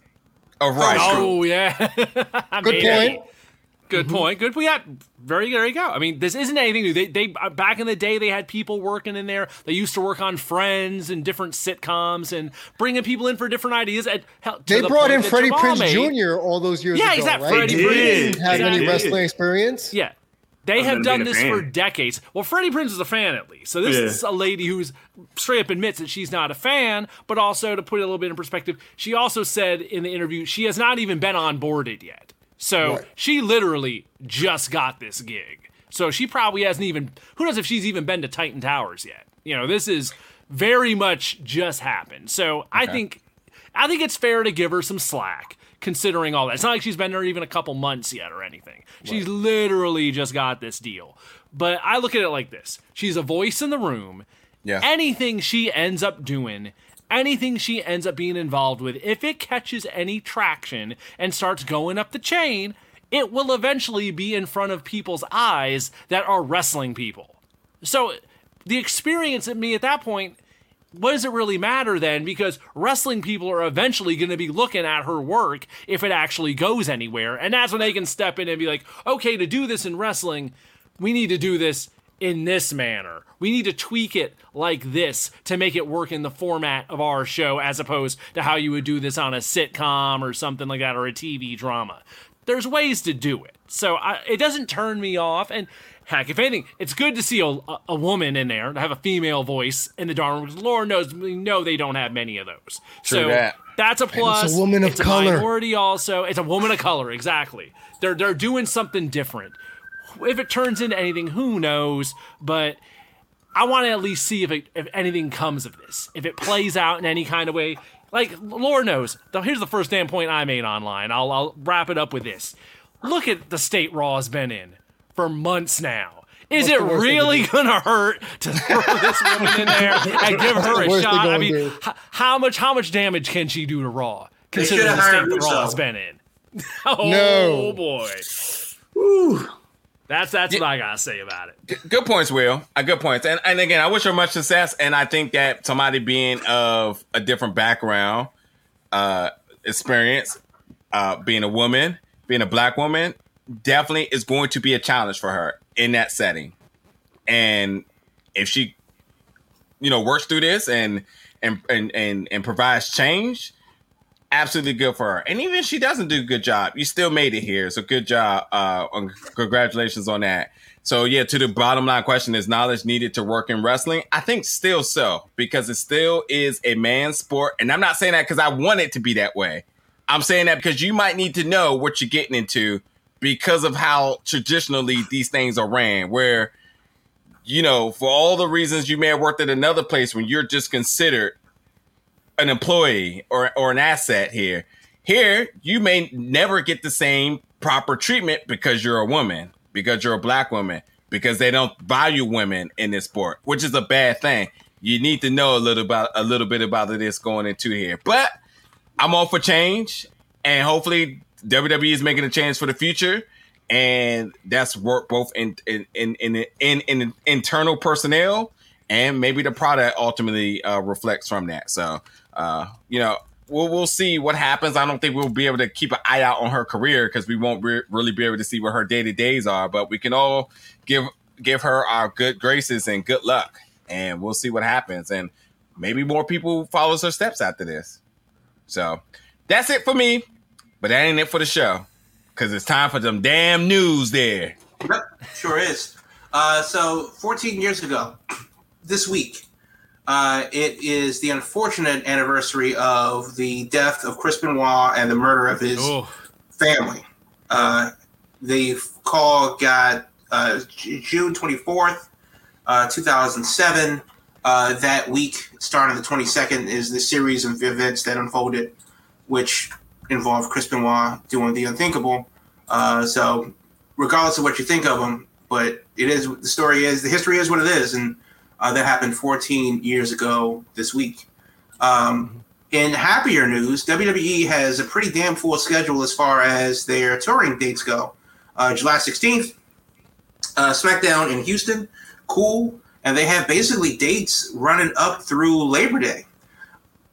of writing. Oh yeah, Good point. Good point. Good point. Yeah, very there you go. I mean, this isn't anything new. They, they uh, back in the day they had people working in there. They used to work on Friends and different sitcoms and bringing people in for different ideas. And hell, to They the brought in Freddie Jamal Prinze made- Jr. all those years Yeah, ago, exactly. right? Freddie He Prinze. did. Have any wrestling experience? Yeah. They Other have done being a this for decades. Well, Freddie Prinze is a fan at least. So this Yeah. is a lady who's straight up admits that she's not a fan, but also to put it a little bit in perspective, she also said in the interview she has not even been onboarded yet. So Right. she literally just got this gig. So she probably hasn't even who knows if she's even been to Titan Towers yet. You know, this is very much just happened. So I think I think it's fair to give her some slack considering all that. It's not like she's been there even a couple months yet or anything. She's literally just got this deal. But I look at it like this. She's a voice in the room. Yeah. Anything she ends up doing, anything she ends up being involved with, if it catches any traction and starts going up the chain, it will eventually be in front of people's eyes that are wrestling people. So the experience at me at that point, what does it really matter then? Because wrestling people are eventually going to be looking at her work if it actually goes anywhere. And that's when they can step in and be like, okay, to do this in wrestling, we need to do this in this manner. We need to tweak it like this to make it work in the format of our show as opposed to how you would do this on a sitcom or something like that or a TV drama. There's ways to do it. So I, it doesn't turn me off. And Heck, if anything, it's good to see a, a woman in there to have a female voice in the Dharma because Lord knows we know they don't have many of those. True so that. that's a plus. it's a woman of It's a color. minority also. It's a woman of color, exactly. They're they're doing something different. If it turns into anything, who knows? But I want to at least see if it, if anything comes of this. If it plays out in any kind of way. Like Lord knows. Though here's the first damn point I made online. I'll I'll wrap it up with this. Look at the state Raw has been in for months now. Is What's it the worst they really gonna hurt to throw this woman in there and give her a shot? I mean, h- how much how much damage can she do to Raw? Considering should've the state that Raw has been in. Oh No. boy. That's that's what I gotta say about it. Good points, Will. Uh, good points. And and again, I wish her much success. And I think that somebody being of a different background, uh, experience, uh, being a woman, being a black woman, definitely is going to be a challenge for her in that setting. And if she, you know, works through this and and and and, and provides change, absolutely good for her. And even if she doesn't do a good job, you still made it here. So good job. Uh, congratulations on that. So yeah, to the bottom line question is knowledge needed to work in wrestling? I think still so because it still is a man's sport. And I'm not saying that because I want it to be that way. I'm saying that because you might need to know what you're getting into because of how traditionally these things are ran, where you know, for all the reasons you may have worked at another place when you're just considered an employee or or an asset here. Here, you may never get the same proper treatment because you're a woman, because you're a black woman, because they don't value women in this sport, which is a bad thing. You need to know a little about a little bit about this going into here. But I'm all for change, and hopefully WWE is making a change for the future, and that's work both in in in in, in, in internal personnel and maybe the product ultimately uh, reflects from that. So, uh, you know, we'll we'll see what happens. I don't think we'll be able to keep an eye out on her career because we won't re- really be able to see what her day to days are. But we can all give give her our good graces and good luck, and we'll see what happens. And maybe more people follows her steps after this. So that's it for me. But that ain't it for the show because it's time for them damn news there. Yep, sure is. Uh, so, 14 years ago, this week, uh, it is the unfortunate anniversary of the death of Chris Benoit and the murder of his Oh, family. Uh, the call got uh, J- June 24th, uh, 2007. Uh, that week, starting the 22nd, is the series of events that unfolded, which involved Chris Benoit doing the unthinkable. Uh, so, regardless of what you think of him, but it is the story is the history is what it is, and uh, that happened 14 years ago this week. Um, in happier news, WWE has a pretty damn full schedule as far as their touring dates go. Uh, July 16th, uh, SmackDown in Houston, cool, and they have basically dates running up through Labor Day.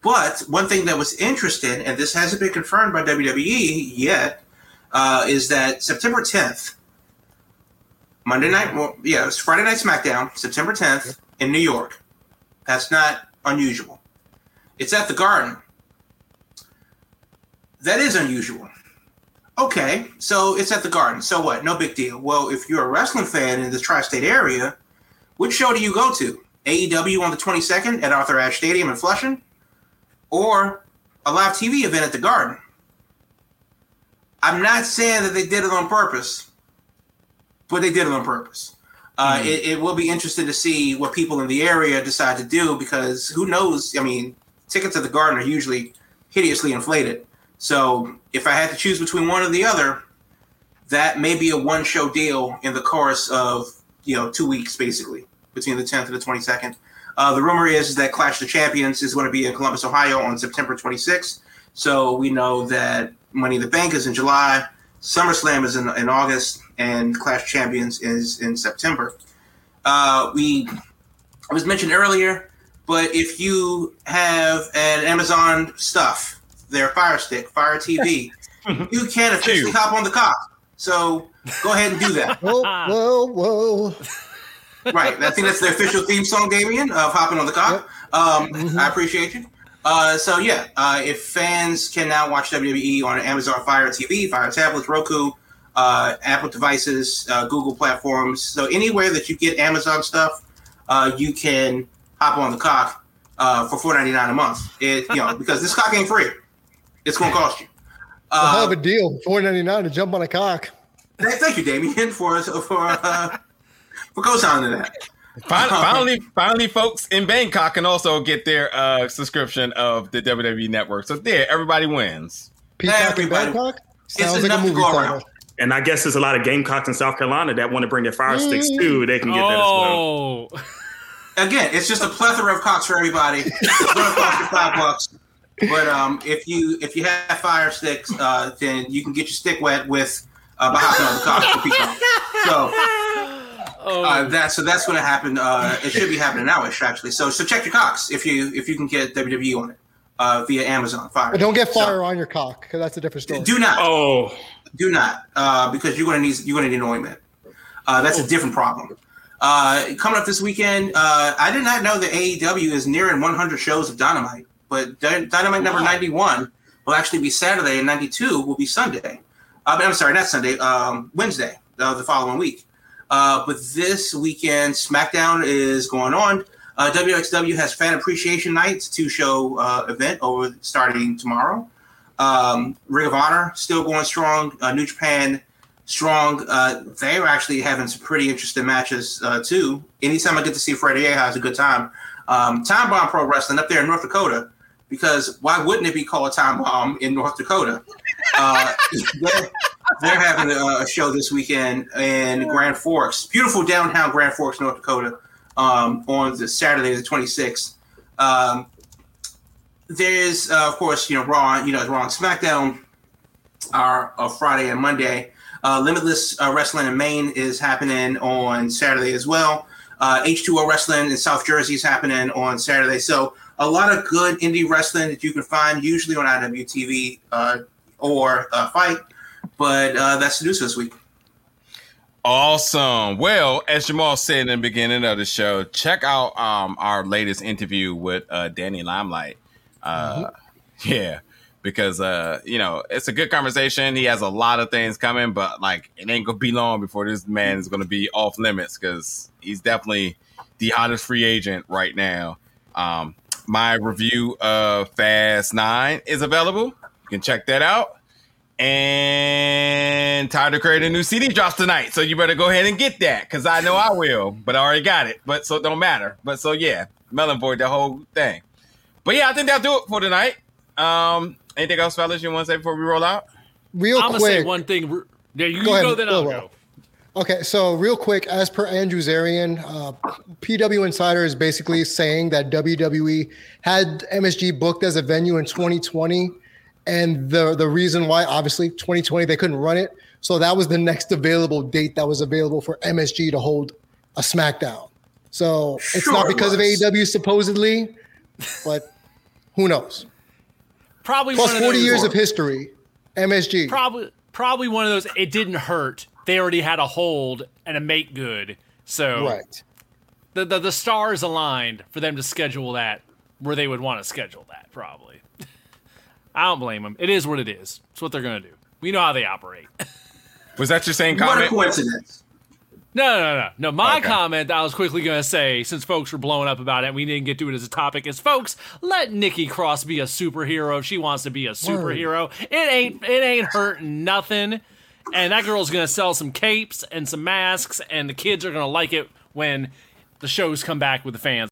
But one thing that was interesting, and this hasn't been confirmed by WWE yet, uh, is that September 10th, Monday night, well, yeah, it's Friday Night SmackDown, September 10th in New York. That's not unusual. It's at the Garden. That is unusual. Okay, so it's at the Garden. So what? No big deal. Well, if you're a wrestling fan in the tri-state area, which show do you go to? AEW on the 22nd at Arthur Ashe Stadium in Flushing, or a live TV event at the Garden? I'm not saying that they did it on purpose, but they did it on purpose. Uh, it, it will be interesting to see what people in the area decide to do because who knows? I mean, tickets at the Garden are usually hideously inflated. So if I had to choose between one or the other, that may be a one show deal in the course of you know two weeks basically between the 10th and the 22nd. Uh, the rumor is, is that Clash of the Champions is going to be in Columbus, Ohio on September 26th. So we know that Money in the Bank is in July, SummerSlam is in, in August, and Clash Champions is in September. Uh, we it was mentioned earlier, but if you have an Amazon stuff, their Fire Stick, Fire TV, you can officially hop on the cock. So go ahead and do that. Whoa, whoa, whoa. right. I think that's the official theme song, Damien, of Hopping on the Cock. Um, I appreciate you. Uh, so, yeah, uh, if fans can now watch WWE on Amazon Fire TV, Fire tablets, Roku, uh, Apple devices, uh, Google platforms. So anywhere that you get Amazon stuff, uh, you can hop on the cock uh, for four ninety nine a month. It you know because this cock ain't free. It's gonna cost you. a hell of Uh, a deal. Four ninety nine to jump on a cock. thank you, Damien, for for uh, for co-signing that. Fin- Finally, finally, folks in Bangkok can also get their uh, subscription of the WWE Network. So there, everybody wins. Peacock in Everybody- Bangkok. Sounds like a enough to movie go title. Around. And I guess there's a lot of Gamecocks in South Carolina that want to bring their fire sticks too. They can get that as well. Oh, Again, it's just a plethora of cocks for everybody. It's gonna cost you five bucks. But um, if you if you have fire sticks, uh, then you can get your stick wet with uh, by hopping on the cock for Peacock. So oh. uh, that's so that's going to happen. Uh, it should be happening now, actually. So so check your cocks if you if you can get WWE on it uh, via Amazon Fire. But don't get So, fire on your cock because that's a different story. do not Oh, do not uh, because you're going to need you're going to need an ointment. Uh, that's a different problem. Uh, coming up this weekend, uh, I did not know that AEW is nearing 100 shows of Dynamite, but Dynamite number 91 will actually be Saturday, and 92 will be Sunday. Uh, I'm sorry, not Sunday, um, Wednesday, uh, the following week. Uh, but this weekend, SmackDown is going on. Uh, WXW has Fan Appreciation Nights, two show uh, event over starting tomorrow. Um, Ring of Honor still going strong. Uh, New Japan strong. Uh, they're actually having some pretty interesting matches uh, too. Anytime I get to see Freddie Aja, it's a good time. Um, time Bomb Pro Wrestling up there in North Dakota, because why wouldn't it be called Time Bomb in North Dakota? Uh, they're, they're having a, a show this weekend in Grand Forks, beautiful downtown Grand Forks, North Dakota, um, on the Saturday the 26th. Um, there's uh, of course you know Raw, you know Raw and SmackDown are uh, Friday and Monday. Uh, Limitless uh, Wrestling in Maine is happening on Saturday as well. Uh, H2O Wrestling in South Jersey is happening on Saturday. So a lot of good indie wrestling that you can find usually on IWTV uh, or uh, FITE. But uh, that's the news this week. Awesome. Well, as Jamal said in the beginning of the show, check out um, our latest interview with uh, Danny Limelight. Uh, Yeah, because uh, you know it's a good conversation. He has a lot of things coming, but like it ain't gonna be long before this man is gonna be off limits because he's definitely the hottest free agent right now. Um, my review of Fast Nine is available. You can check that out. And Tyler create a new CD drops tonight, so you better go ahead and get that because I know I will, but I already got it. But so it don't matter. But so yeah, Melon Boy, the whole thing. But yeah, I think that'll do it for tonight. Um, anything else, fellas, you want to say before we roll out? Real quick. I'm gonna say one thing. r- Yeah, you, Go ahead, go, then I'll Will. go. Okay, so real quick, as per Andrew Zarian, uh, PW Insider is basically saying that WWE had MSG booked as a venue in 2020, and the the reason why, obviously, 2020 they couldn't run it, so that was the next available date that was available for MSG to hold a SmackDown. So it's Sure not it because of was. AEW supposedly, but who knows? Probably Plus one of 40 those, years of history, MSG. Probably probably one of those. It didn't hurt. They already had a hold and a make good. So Right. the, the the stars aligned for them to schedule that where they would want to schedule that. Probably. I don't blame them. It is what it is. It's what they're gonna do. We know how they operate. Was that your same comment? What a coincidence. No, no, no, no. My Okay. comment I was quickly going to say, since folks were blowing up about it, and we didn't get to it as a topic, is folks, let Nikki Cross be a superhero if she wants to be a superhero. It ain't, it ain't hurting nothing. And that girl's going to sell some capes and some masks, and the kids are going to like it when the shows come back with the fans.